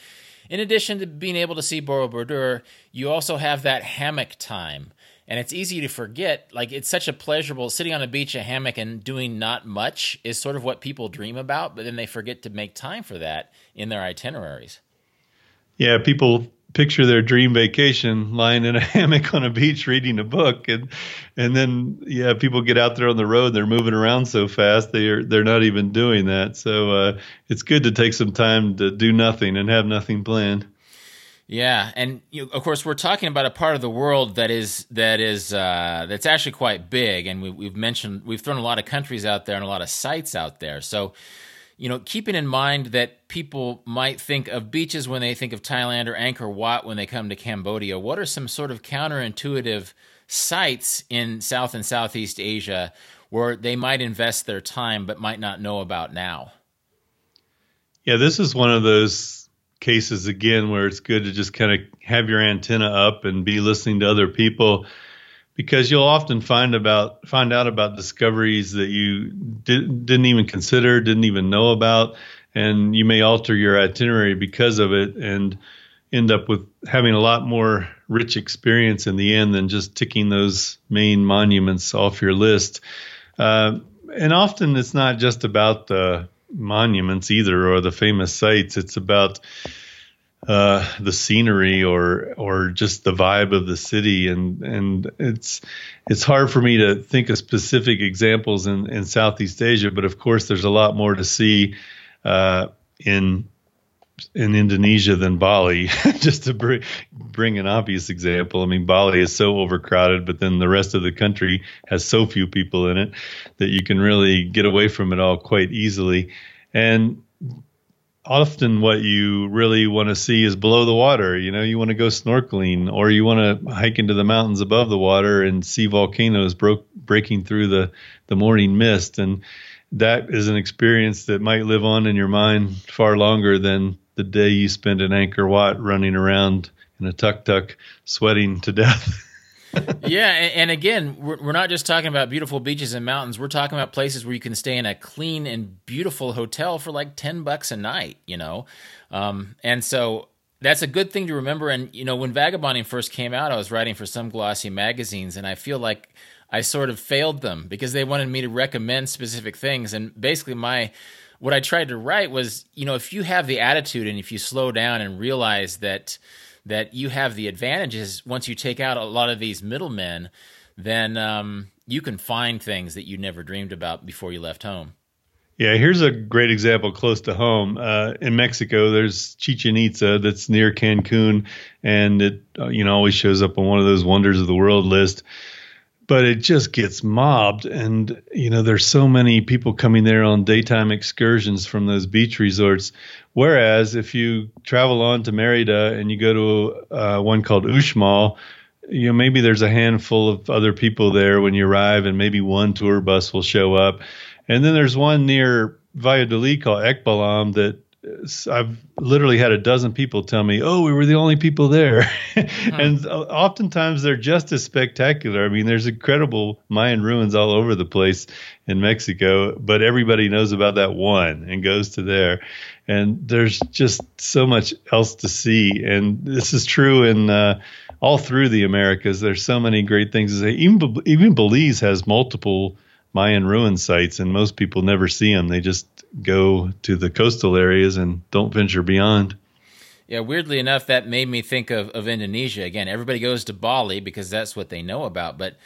in addition to being able to see Borobudur, you also have that hammock time. And it's easy to forget like it's such a pleasurable sitting on a beach a hammock and doing not much is sort of what people dream about but then they forget to make time for that in their itineraries. Yeah people picture their dream vacation lying in a hammock on a beach reading a book and and then yeah people get out there on the road they're moving around so fast they're they're not even doing that so uh, it's good to take some time to do nothing and have nothing planned yeah, and you of course we're talking about a part of the world that is that is uh, that's actually quite big, and we, we've mentioned we've thrown a lot of countries out there and a lot of sites out there. So, you know, keeping in mind that people might think of beaches when they think of Thailand or Angkor Wat when they come to Cambodia. What are some sort of counterintuitive sites in South and Southeast Asia where they might invest their time but might not know about now? Yeah, this is one of those cases again where it's good to just kind of have your antenna up and be listening to other people because you'll often find about find out about discoveries that you did, didn't even consider, didn't even know about, and you may alter your itinerary because of it and end up with having a lot more rich experience in the end than just ticking those main monuments off your list. Uh, and often it's not just about the monuments either or the famous sites. It's about uh, the scenery or or just the vibe of the city and and it's it's hard for me to think of specific examples in, in Southeast Asia, but of course there's a lot more to see uh, in in Indonesia than Bali. just to bring bring an obvious example, I mean Bali is so overcrowded, but then the rest of the country has so few people in it that you can really get away from it all quite easily. And often what you really want to see is below the water. You know, you want to go snorkeling or you want to hike into the mountains above the water and see volcanoes broke, breaking through the, the morning mist. And that is an experience that might live on in your mind far longer than the day you spend in Angkor Wat running around in a tuk tuk sweating to death. yeah, and, again, we're, we're not just talking about beautiful beaches and mountains. We're talking about places where you can stay in a clean and beautiful hotel for like ten bucks a night. You know, um, and so that's a good thing to remember. And you know, when vagabonding first came out, I was writing for some glossy magazines, and I feel like I sort of failed them because they wanted me to recommend specific things. And basically, my what I tried to write was, you know, if you have the attitude and if you slow down and realize that that you have the advantages once you take out a lot of these middlemen, then um, you can find things that you never dreamed about before you left home. Yeah, here's a great example close to home. Uh, in Mexico, there's Chichen Itza that's near Cancun, and it uh, you know always shows up on one of those wonders of the world list. But it just gets mobbed, and you know there's so many people coming there on daytime excursions from those beach resorts. Whereas if you travel on to Merida and you go to uh, one called Uxmal, you know maybe there's a handful of other people there when you arrive, and maybe one tour bus will show up and then there's one near Valladolid called Ekbalam that I've literally had a dozen people tell me, "Oh, we were the only people there," hmm. and oftentimes they're just as spectacular. I mean, there's incredible Mayan ruins all over the place in Mexico, but everybody knows about that one and goes to there. And there's just so much else to see, and this is true in uh, all through the Americas. There's so many great things to say. Even even Belize has multiple Mayan ruin sites, and most people never see them. They just go to the coastal areas and don't venture beyond. Yeah, weirdly enough, that made me think of, of Indonesia. Again, everybody goes to Bali because that's what they know about, but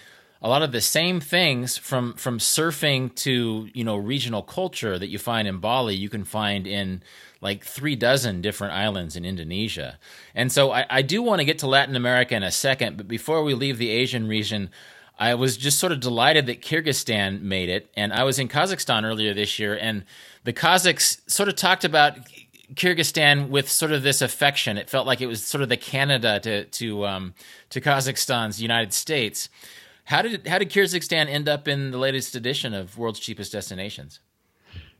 a lot of the same things from from surfing to you know regional culture that you find in Bali, you can find in like three dozen different islands in Indonesia. And so I, I do want to get to Latin America in a second, but before we leave the Asian region, I was just sort of delighted that Kyrgyzstan made it. And I was in Kazakhstan earlier this year, and the Kazakhs sort of talked about Kyrgyzstan with sort of this affection. It felt like it was sort of the Canada to to um, to Kazakhstan's United States. How did how did Kyrgyzstan end up in the latest edition of World's Cheapest Destinations?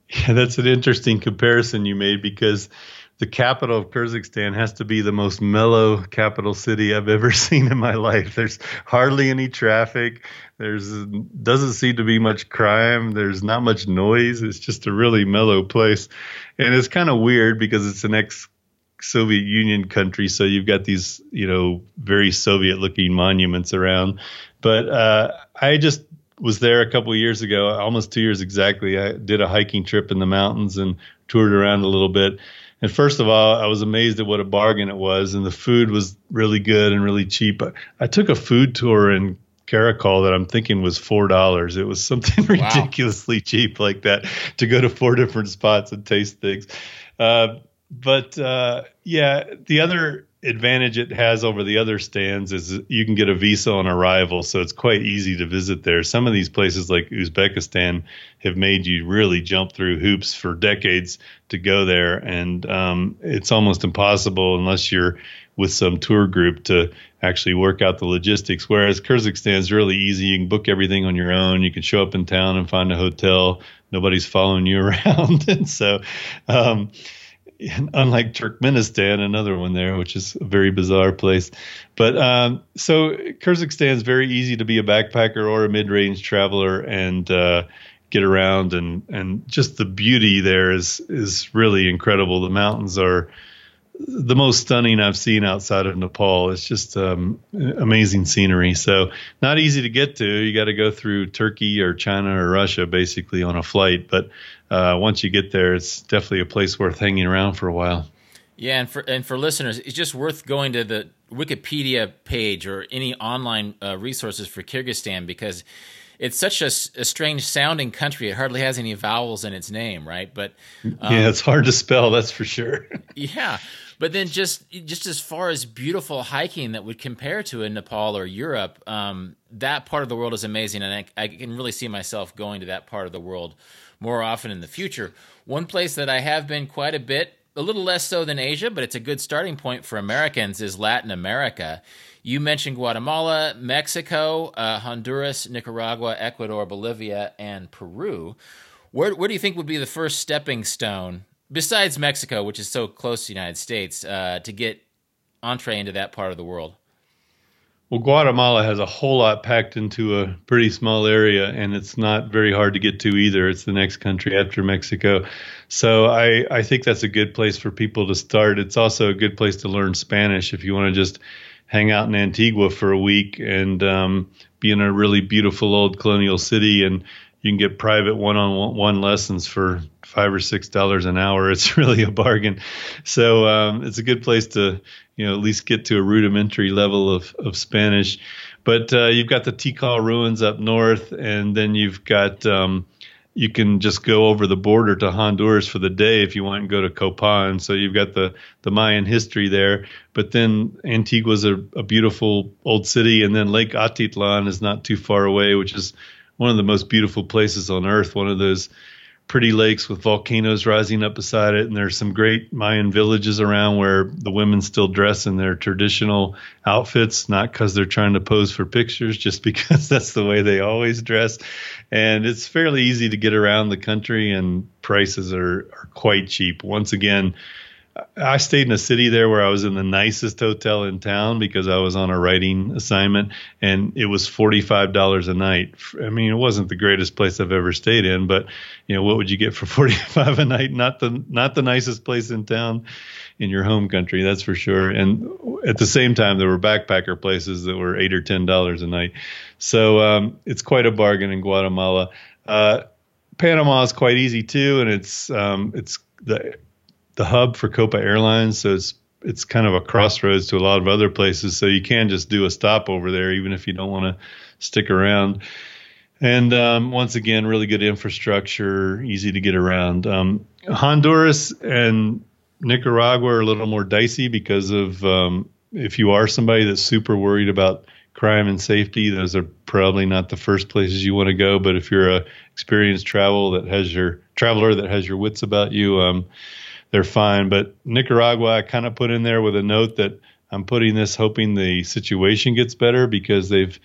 Yeah, that's an interesting comparison you made because the capital of Kyrgyzstan has to be the most mellow capital city I've ever seen in my life. There's hardly any traffic. There's doesn't seem to be much crime. There's not much noise. It's just a really mellow place, and it's kind of weird because it's an ex Soviet Union country, so you've got these you know very Soviet looking monuments around. But uh, I just was there a couple years ago, almost two years exactly. I did a hiking trip in the mountains and toured around a little bit and first of all, I was amazed at what a bargain it was, and the food was really good and really cheap. I took a food tour in Karakol that I'm thinking was four dollars. It was something ridiculously cheap like that to go to four different spots and taste things. Uh, but uh, yeah, the other advantage it has over the other stands is you can get a visa on arrival, so it's quite easy to visit there. Some of these places, like Uzbekistan, have made you really jump through hoops for decades to go there, and um, it's almost impossible unless you're with some tour group to actually work out the logistics. Whereas Kyrgyzstan is really easy; you can book everything on your own. You can show up in town and find a hotel. Nobody's following you around, and so. Um, unlike Turkmenistan, another one there, which is a very bizarre place. But um, so Kyrgyzstan is very easy to be a backpacker or a mid-range traveler and uh, get around, and and just the beauty there is is really incredible. The mountains are the most stunning I've seen outside of Nepal. It's just um, amazing scenery. So not easy to get to. You got to go through Turkey or China or Russia basically on a flight, but uh, once you get there, it's definitely a place worth hanging around for a while. Yeah, and for and for listeners, it's just worth going to the Wikipedia page or any online uh, resources for Kyrgyzstan because it's such a, a, strange sounding country. It hardly has any vowels in its name, right? But um, yeah, it's hard to spell. That's for sure. yeah, but then just just as far as beautiful hiking that would compare to in Nepal or Europe, um, that part of the world is amazing, and I, I can really see myself going to that part of the world more often in the future. One place that I have been quite a bit, a little less so than Asia, but it's a good starting point for Americans, is Latin America. You mentioned Guatemala, Mexico, uh, Honduras, Nicaragua, Ecuador, Bolivia, and Peru. Where, where do you think would be the first stepping stone, besides Mexico, which is so close to the United States, uh, to get entree into that part of the world? Well, Guatemala has a whole lot packed into a pretty small area, and it's not very hard to get to either. It's the next country after Mexico. So I, I think that's a good place for people to start. It's also a good place to learn Spanish if you want to just hang out in Antigua for a week and um, be in a really beautiful old colonial city and you can get private one-on-one lessons for five or six dollars an hour. It's really a bargain. So um, it's a good place to, you know, at least get to a rudimentary level of, of Spanish. But uh, you've got the Tikal ruins up north, and then you've got um, you can just go over the border to Honduras for the day if you want and go to Copan. So you've got the the Mayan history there. But then Antigua's a, a beautiful old city, and then Lake Atitlan is not too far away, which is one of the most beautiful places on earth. One of those pretty lakes with volcanoes rising up beside it. And there's some great Mayan villages around where the women still dress in their traditional outfits, not because they're trying to pose for pictures, just because that's the way they always dress. And it's fairly easy to get around the country, and prices are, are quite cheap. Once again, I stayed in a city there where I was in the nicest hotel in town because I was on a writing assignment and it was $45 a night. I mean, it wasn't the greatest place I've ever stayed in, but you know, what would you get for 45 a night? Not the not the nicest place in town in your home country, that's for sure. And at the same time there were backpacker places that were 8 or $10 a night. So, um, it's quite a bargain in Guatemala. Uh, Panama is quite easy too and it's um, it's the the hub for Copa Airlines, so it's it's kind of a crossroads to a lot of other places. So you can just do a stop over there, even if you don't want to stick around. And um, once again, really good infrastructure, easy to get around. Um, Honduras and Nicaragua are a little more dicey because of um, if you are somebody that's super worried about crime and safety, those are probably not the first places you want to go. But if you're a experienced travel that has your traveler that has your wits about you, um, they're fine. But Nicaragua, I kind of put in there with a note that I'm putting this hoping the situation gets better because they've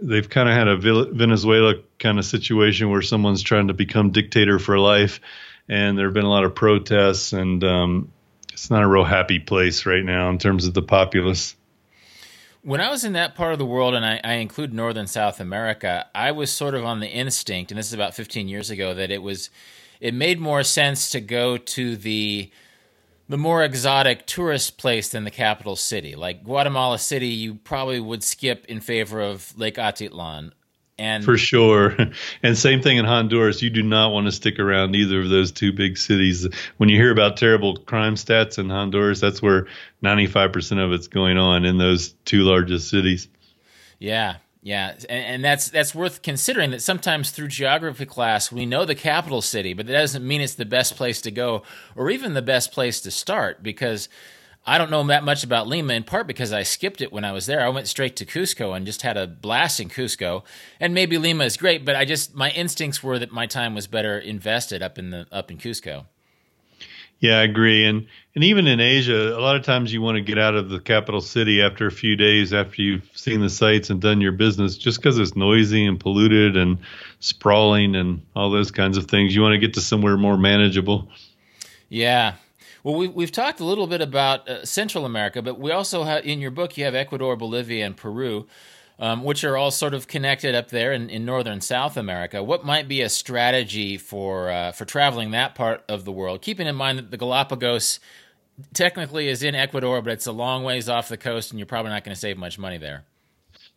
they've kind of had a Venezuela kind of situation where someone's trying to become dictator for life, and there have been a lot of protests, and um, it's not a real happy place right now in terms of the populace. When I was in that part of the world, and I, I, include Northern South America, I was sort of on the instinct, and this is about 15 years ago, that it was it made more sense to go to the the more exotic tourist place than the capital city. Like Guatemala City, you probably would skip in favor of Lake Atitlan. And for sure. And same thing in Honduras. You do not want to stick around either of those two big cities. When you hear about terrible crime stats in Honduras, that's where 95% of it's going on in those two largest cities. Yeah. Yeah, and, and, that's that's worth considering. That sometimes through geography class we know the capital city, but that doesn't mean it's the best place to go or even the best place to start. Because I don't know that much about Lima, in part because I skipped it when I was there. I went straight to Cusco and just had a blast in Cusco. And maybe Lima is great, but I just my instincts were that my time was better invested up in the up in Cusco. Yeah, I agree. And and even in Asia, a lot of times you want to get out of the capital city after a few days after you've seen the sights and done your business, just because it's noisy and polluted and sprawling and all those kinds of things. You want to get to somewhere more manageable. Yeah. Well, we, we've talked a little bit about uh, Central America, but we also have in your book you have Ecuador, Bolivia, and Peru um, which are all sort of connected up there in, in northern South America. What might be a strategy for uh, for traveling that part of the world, keeping in mind that the Galapagos technically is in Ecuador, but it's a long ways off the coast, and you're probably not going to save much money there.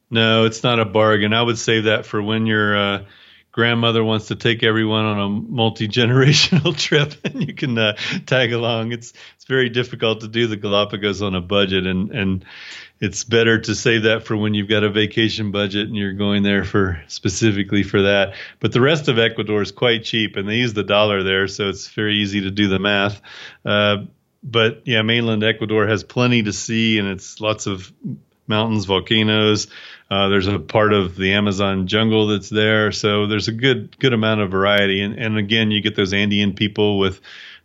No, it's not a bargain. I would save that for when your uh, grandmother wants to take everyone on a multi generational trip, and you can uh, tag along. It's it's very difficult to do the Galapagos on a budget, and and it's better to save that for when you've got a vacation budget and you're going there for specifically for that. But the rest of Ecuador is quite cheap, and they use the dollar there, so it's very easy to do the math. Uh, but yeah, mainland Ecuador has plenty to see, and it's lots of mountains, volcanoes. Uh, there's a part of the Amazon jungle that's there, so there's a good good amount of variety. And, and again, you get those Andean people with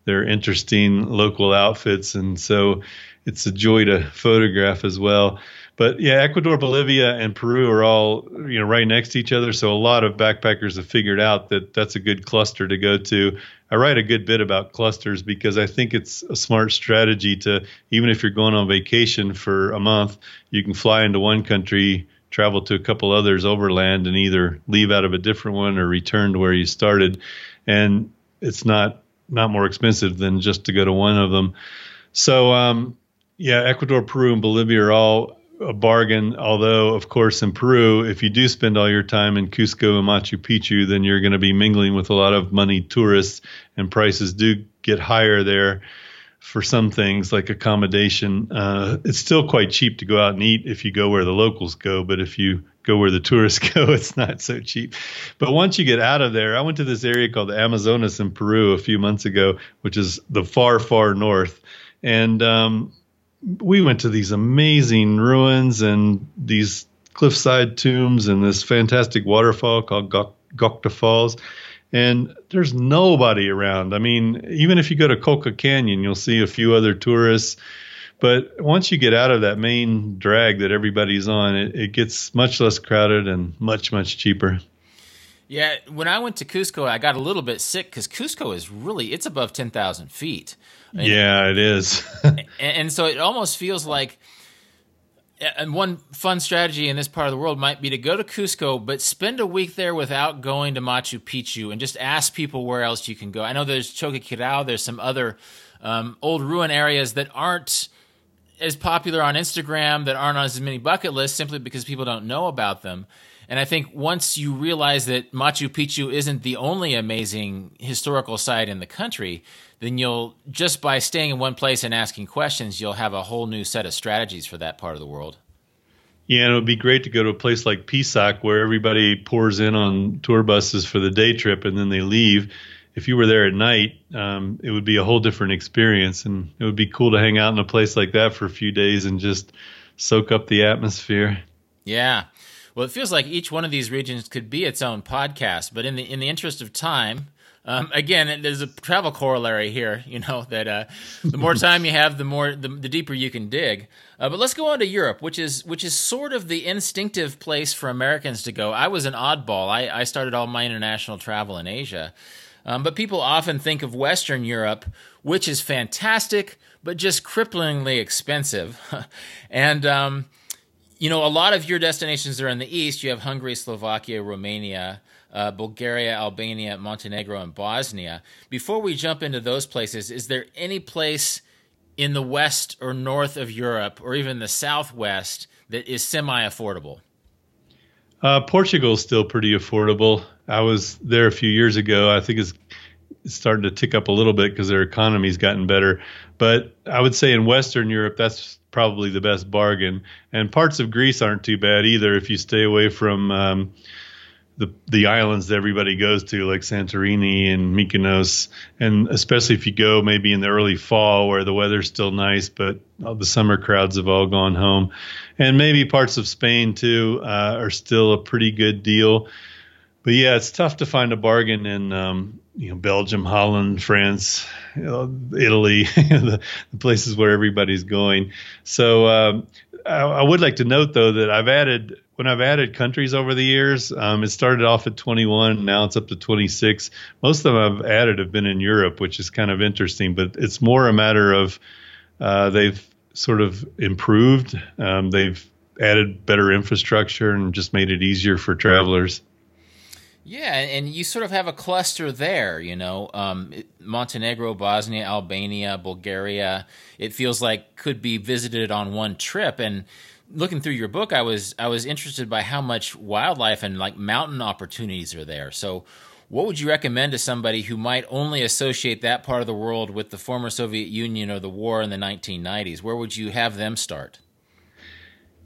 their interesting local outfits, and so it's a joy to photograph as well. But yeah, Ecuador, Bolivia, and Peru are all you know right next to each other. So a lot of backpackers have figured out that that's a good cluster to go to. I write a good bit about clusters because I think it's a smart strategy to even if you're going on vacation for a month, you can fly into one country, travel to a couple others overland, and either leave out of a different one or return to where you started. And it's not not more expensive than just to go to one of them. So um, yeah, Ecuador, Peru, and Bolivia are all a bargain. Although, of course, in Peru, if you do spend all your time in Cusco and Machu Picchu, then you're going to be mingling with a lot of money tourists, and prices do get higher there for some things like accommodation. Uh, it's still quite cheap to go out and eat if you go where the locals go, but if you go where the tourists go, it's not so cheap. But once you get out of there, I went to this area called the Amazonas in Peru a few months ago, which is the far, far north. And um, we went to these amazing ruins and these cliffside tombs and this fantastic waterfall called Gocta Falls. And there's nobody around. I mean, even if you go to Colca Canyon, you'll see a few other tourists. But once you get out of that main drag that everybody's on, it, it gets much less crowded and much, much cheaper. Yeah, when I went to Cusco, I got a little bit sick because Cusco is really it's above ten thousand feet. And, yeah, it is. and, and so it almost feels like and one fun strategy in this part of the world might be to go to Cusco, but spend a week there without going to Machu Picchu and just ask people where else you can go. I know there's Choquequirao, there's some other um, old ruin areas that aren't as popular on Instagram, that aren't on as many bucket lists simply because people don't know about them. And I think once you realize that Machu Picchu isn't the only amazing historical site in the country, then you'll just by staying in one place and asking questions, you'll have a whole new set of strategies for that part of the world. Yeah, and it would be great to go to a place like Pisac where everybody pours in on tour buses for the day trip and then they leave. If you were there at night, um, it would be a whole different experience, and it would be cool to hang out in a place like that for a few days and just soak up the atmosphere. Yeah. Well, it feels like each one of these regions could be its own podcast, but in the in the interest of time, um, again, there's a travel corollary here. You know that uh, the more time you have, the more the, the deeper you can dig. Uh, but let's go on to Europe, which is which is sort of the instinctive place for Americans to go. I was an oddball. I, I started all my international travel in Asia, um, but people often think of Western Europe, which is fantastic, but just cripplingly expensive, and um, you know, a lot of your destinations are in the east. You have Hungary, Slovakia, Romania, uh, Bulgaria, Albania, Montenegro, and Bosnia. Before we jump into those places, is there any place in the west or north of Europe, or even the southwest, that is semi affordable? Uh, Portugal is still pretty affordable. I was there a few years ago. I think it's starting to tick up a little bit because their economy's gotten better. But I would say in Western Europe, that's probably the best bargain. And parts of Greece aren't too bad either if you stay away from um, the the islands that everybody goes to, like Santorini and Mykonos, and especially if you go maybe in the early fall where the weather's still nice, but the summer crowds have all gone home, and maybe parts of Spain too uh, are still a pretty good deal. But yeah, it's tough to find a bargain in um, you know Belgium, Holland, France, you know, Italy, the, places where everybody's going. So um, I, I, would like to note though that I've added when I've added countries over the years. Um, it started off at 21, now it's up to 26. Most of them I've added have been in Europe, which is kind of interesting. But it's more a matter of uh, they've sort of improved. Um, they've added better infrastructure and just made it easier for travelers. Yeah, and you sort of have a cluster there, you know, um, Montenegro, Bosnia, Albania, Bulgaria. It feels like could be visited on one trip. And looking through your book, I was I was interested by how much wildlife and like mountain opportunities are there. So, what would you recommend to somebody who might only associate that part of the world with the former Soviet Union or the war in the 1990s? Where would you have them start?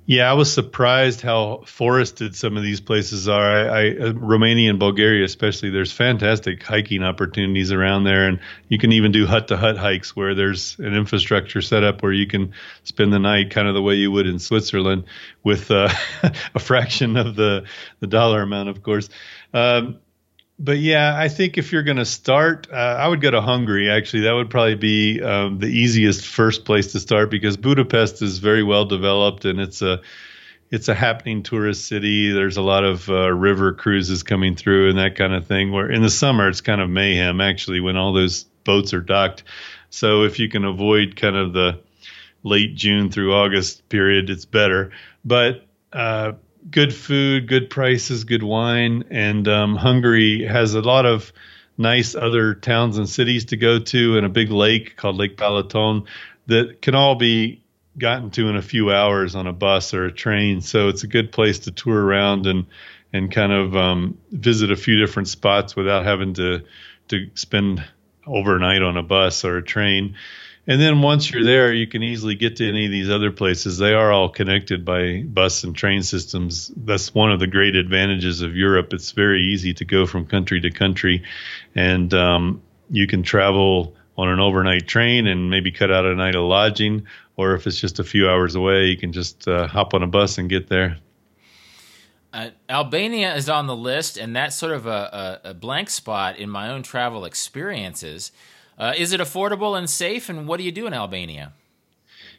Yeah, I was surprised how forested some of these places are. I, I, uh, Romania and Bulgaria, especially, there's fantastic hiking opportunities around there, and you can even do hut to hut hikes where there's an infrastructure set up where you can spend the night, kind of the way you would in Switzerland, with uh, a fraction of the the dollar amount, of course. Um, but yeah, I think if you're going to start, uh, I would go to Hungary. Actually, that would probably be um, the easiest first place to start because Budapest is very well developed and it's a it's a happening tourist city. There's a lot of uh, river cruises coming through and that kind of thing. Where in the summer it's kind of mayhem actually when all those boats are docked. So if you can avoid kind of the late June through August period, it's better. But uh, good food, good prices, good wine, and um, Hungary has a lot of nice other towns and cities to go to, and a big lake called Lake Balaton that can all be gotten to in a few hours on a bus or a train. So it's a good place to tour around and and kind of um, visit a few different spots without having to to spend overnight on a bus or a train. And then once you're there, you can easily get to any of these other places. They are all connected by bus and train systems. That's one of the great advantages of Europe. It's very easy to go from country to country, and um, you can travel on an overnight train and maybe cut out a night of lodging. Or if it's just a few hours away, you can just uh, hop on a bus and get there. Uh, Albania is on the list, and that's sort of a, a, a blank spot in my own travel experiences. Uh, is it affordable and safe? And what do you do in Albania?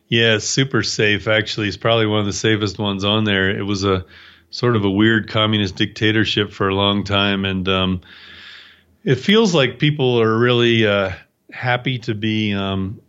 Yeah, super safe. Actually, it's probably one of the safest ones on there. It was a sort of a weird communist dictatorship for a long time, and um, it feels like people are really uh, happy to be um,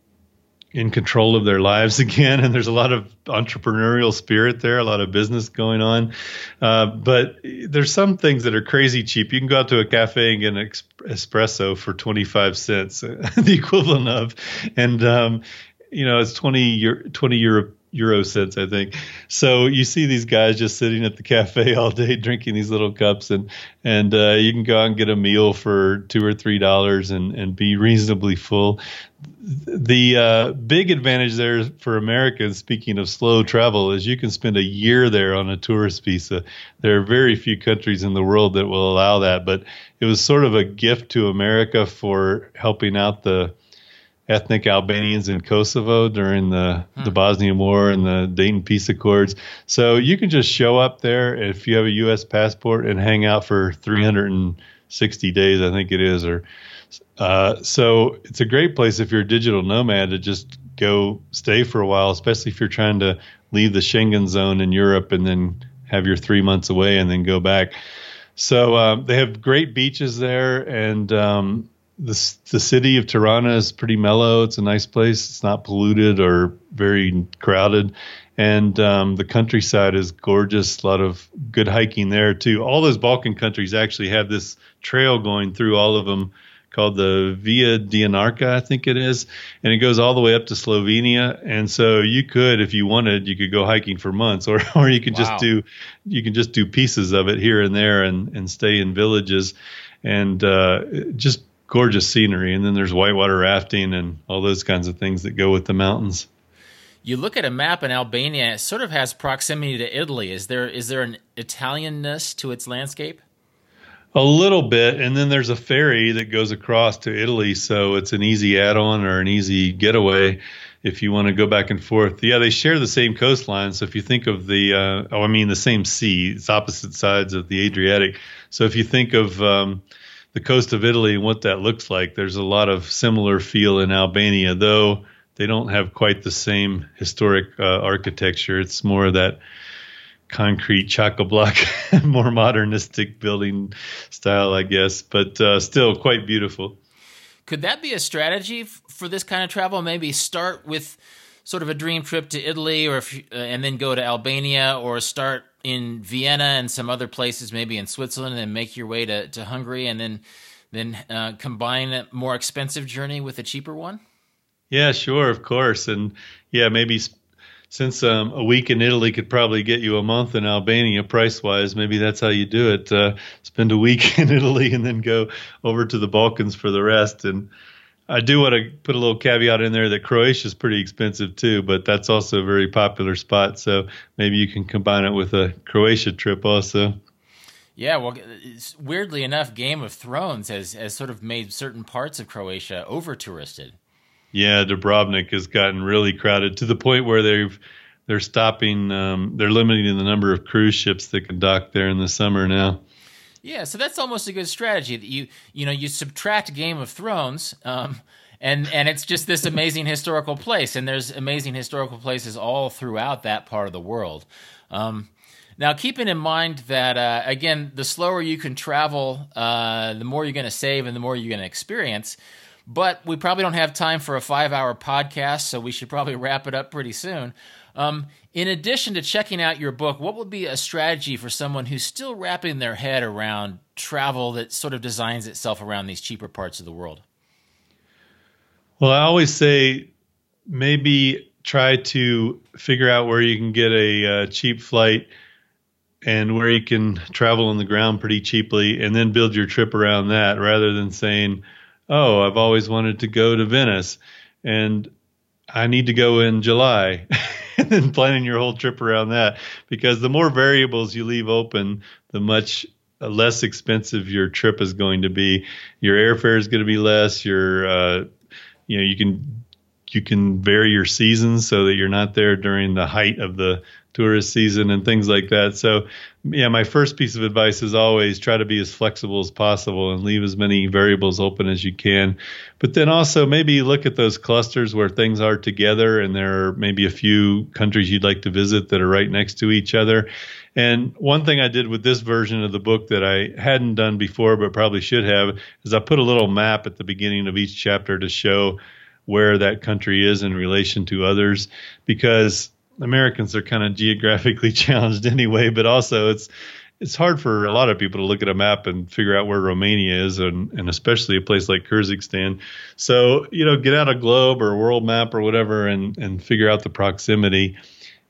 in control of their lives again. And there's a lot of entrepreneurial spirit there, a lot of business going on. Uh, but there's some things that are crazy cheap. You can go out to a cafe and get an espresso for 25 cents, the equivalent of, and, um, you know, it's 20, year 20 euro euro cents, I think. So you see these guys just sitting at the cafe all day drinking these little cups, and and uh, you can go out and get a meal for two or three dollars and and be reasonably full. The uh, big advantage there for Americans, speaking of slow travel, is you can spend a year there on a tourist visa. There are very few countries in the world that will allow that, but it was sort of a gift to America for helping out the ethnic Albanians in Kosovo during the, hmm. the Bosnian War and the Dayton Peace Accords. So you can just show up there if you have a U.S. passport and hang out for 360 days, I think it is. Or uh, so it's a great place if you're a digital nomad to just go stay for a while, especially if you're trying to leave the Schengen zone in Europe and then have your three months away and then go back. So um, they have great beaches there, and um, the the city of Tirana is pretty mellow. It's a nice place. It's not polluted or very crowded, and um, the countryside is gorgeous. A lot of good hiking there too. All those Balkan countries actually have this trail going through all of them called the Via Dinarica, I think it is, and it goes all the way up to Slovenia. And so you could, if you wanted, you could go hiking for months, or or you could wow. just do you can just do pieces of it here and there and and stay in villages and uh, just gorgeous scenery. And then there's whitewater rafting and all those kinds of things that go with the mountains. You look at a map in Albania; it sort of has proximity to Italy. Is there is there an Italianness to its landscape? A little bit, and then there's a ferry that goes across to Italy, so it's an easy add-on or an easy getaway if you want to go back and forth. Yeah, they share the same coastline. So if you think of the, uh, oh, I mean the same sea, it's opposite sides of the Adriatic. So if you think of um, the coast of Italy and what that looks like. There's a lot of similar feel in Albania, though they don't have quite the same historic uh, architecture. It's more of that concrete chock-a-block, more modernistic building style, I guess, but uh, still quite beautiful. Could that be a strategy f- for this kind of travel? Maybe start with sort of a dream trip to Italy, or if, uh, and then go to Albania, or start in Vienna and some other places, maybe in Switzerland, and make your way to, to Hungary, and then then uh, combine a more expensive journey with a cheaper one? Yeah, sure, of course, and yeah, maybe since um, a week in Italy could probably get you a month in Albania price wise, maybe that's how you do it. Uh, spend a week in Italy and then go over to the Balkans for the rest. And I do want to put a little caveat in there that Croatia is pretty expensive too, but that's also a very popular spot. So maybe you can combine it with a Croatia trip also. Yeah, well, weirdly enough, Game of Thrones has has sort of made certain parts of Croatia over touristed. Yeah, Dubrovnik has gotten really crowded to the point where they've they're stopping, um, they're limiting the number of cruise ships that can dock there in the summer now. Yeah, so that's almost a good strategy. That you you know you subtract Game of Thrones, um, and and it's just this amazing historical place, and there's amazing historical places all throughout that part of the world. Um, now, keeping in mind that uh, again, the slower you can travel, uh, the more you're going to save, and the more you're going to experience. But we probably don't have time for a five-hour podcast, so we should probably wrap it up pretty soon. Um, in addition to checking out your book, what would be a strategy for someone who's still wrapping their head around travel that sort of designs itself around these cheaper parts of the world? Well, I always say maybe try to figure out where you can get a uh, cheap flight and where you can travel on the ground pretty cheaply and then build your trip around that rather than saying, oh, I've always wanted to go to Venice and I need to go in July. and then planning your whole trip around that because the more variables you leave open, the much less expensive your trip is going to be. Your airfare is going to be less. Your, uh, you know, you can you can vary your seasons so that you're not there during the height of the tourist season and things like that. So, yeah, my first piece of advice is always try to be as flexible as possible and leave as many variables open as you can. But then also maybe look at those clusters where things are together and there are maybe a few countries you'd like to visit that are right next to each other. And one thing I did with this version of the book that I hadn't done before but probably should have is I put a little map at the beginning of each chapter to show where that country is in relation to others because Americans are kind of geographically challenged anyway, but also it's it's hard for a lot of people to look at a map and figure out where Romania is, and, and especially a place like Kyrgyzstan. So you know, get out a globe or a world map or whatever, and and figure out the proximity,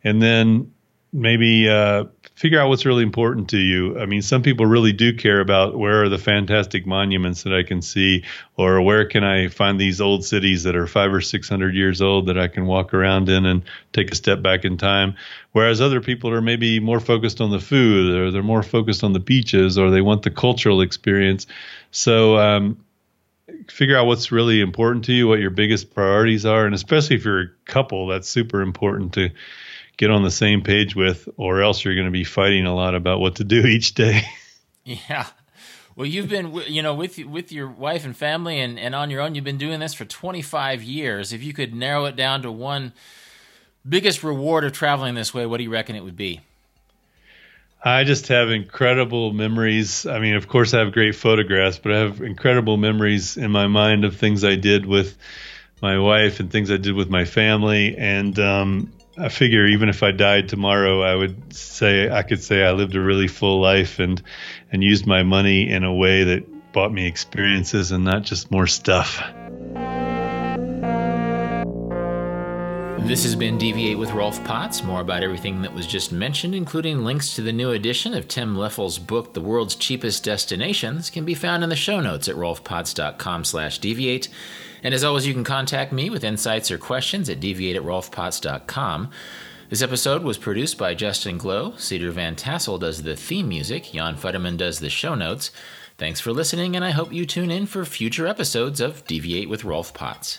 and then maybe uh, figure out what's really important to you. I mean, some people really do care about where are the fantastic monuments that I can see, or where can I find these old cities that are five or six hundred years old that I can walk around in and take a step back in time. Whereas other people are maybe more focused on the food, or they're more focused on the beaches, or they want the cultural experience. So, um, figure out what's really important to you, what your biggest priorities are, and especially if you're a couple, that's super important to get on the same page with, or else you're going to be fighting a lot about what to do each day. Yeah. Well, you've been, you know, with with your wife and family, and, and on your own, you've been doing this for 25 years. If you could narrow it down to one biggest reward of traveling this way, what do you reckon it would be? I just have incredible memories. I mean, of course, I have great photographs, but I have incredible memories in my mind of things I did with my wife and things I did with my family. And um, I figure even if I died tomorrow, I would say I could say I lived a really full life and and used my money in a way that bought me experiences and not just more stuff. This has been Deviate with Rolf Potts. More about everything that was just mentioned, including links to the new edition of Tim Leffel's book, The World's Cheapest Destinations, can be found in the show notes at rolfpotts.com slash deviate. And as always, you can contact me with insights or questions at deviate at rolfpotts.com. This episode was produced by Justin Glow. Cedar Van Tassel does the theme music. Jan Futterman does the show notes. Thanks for listening, and I hope you tune in for future episodes of Deviate with Rolf Potts.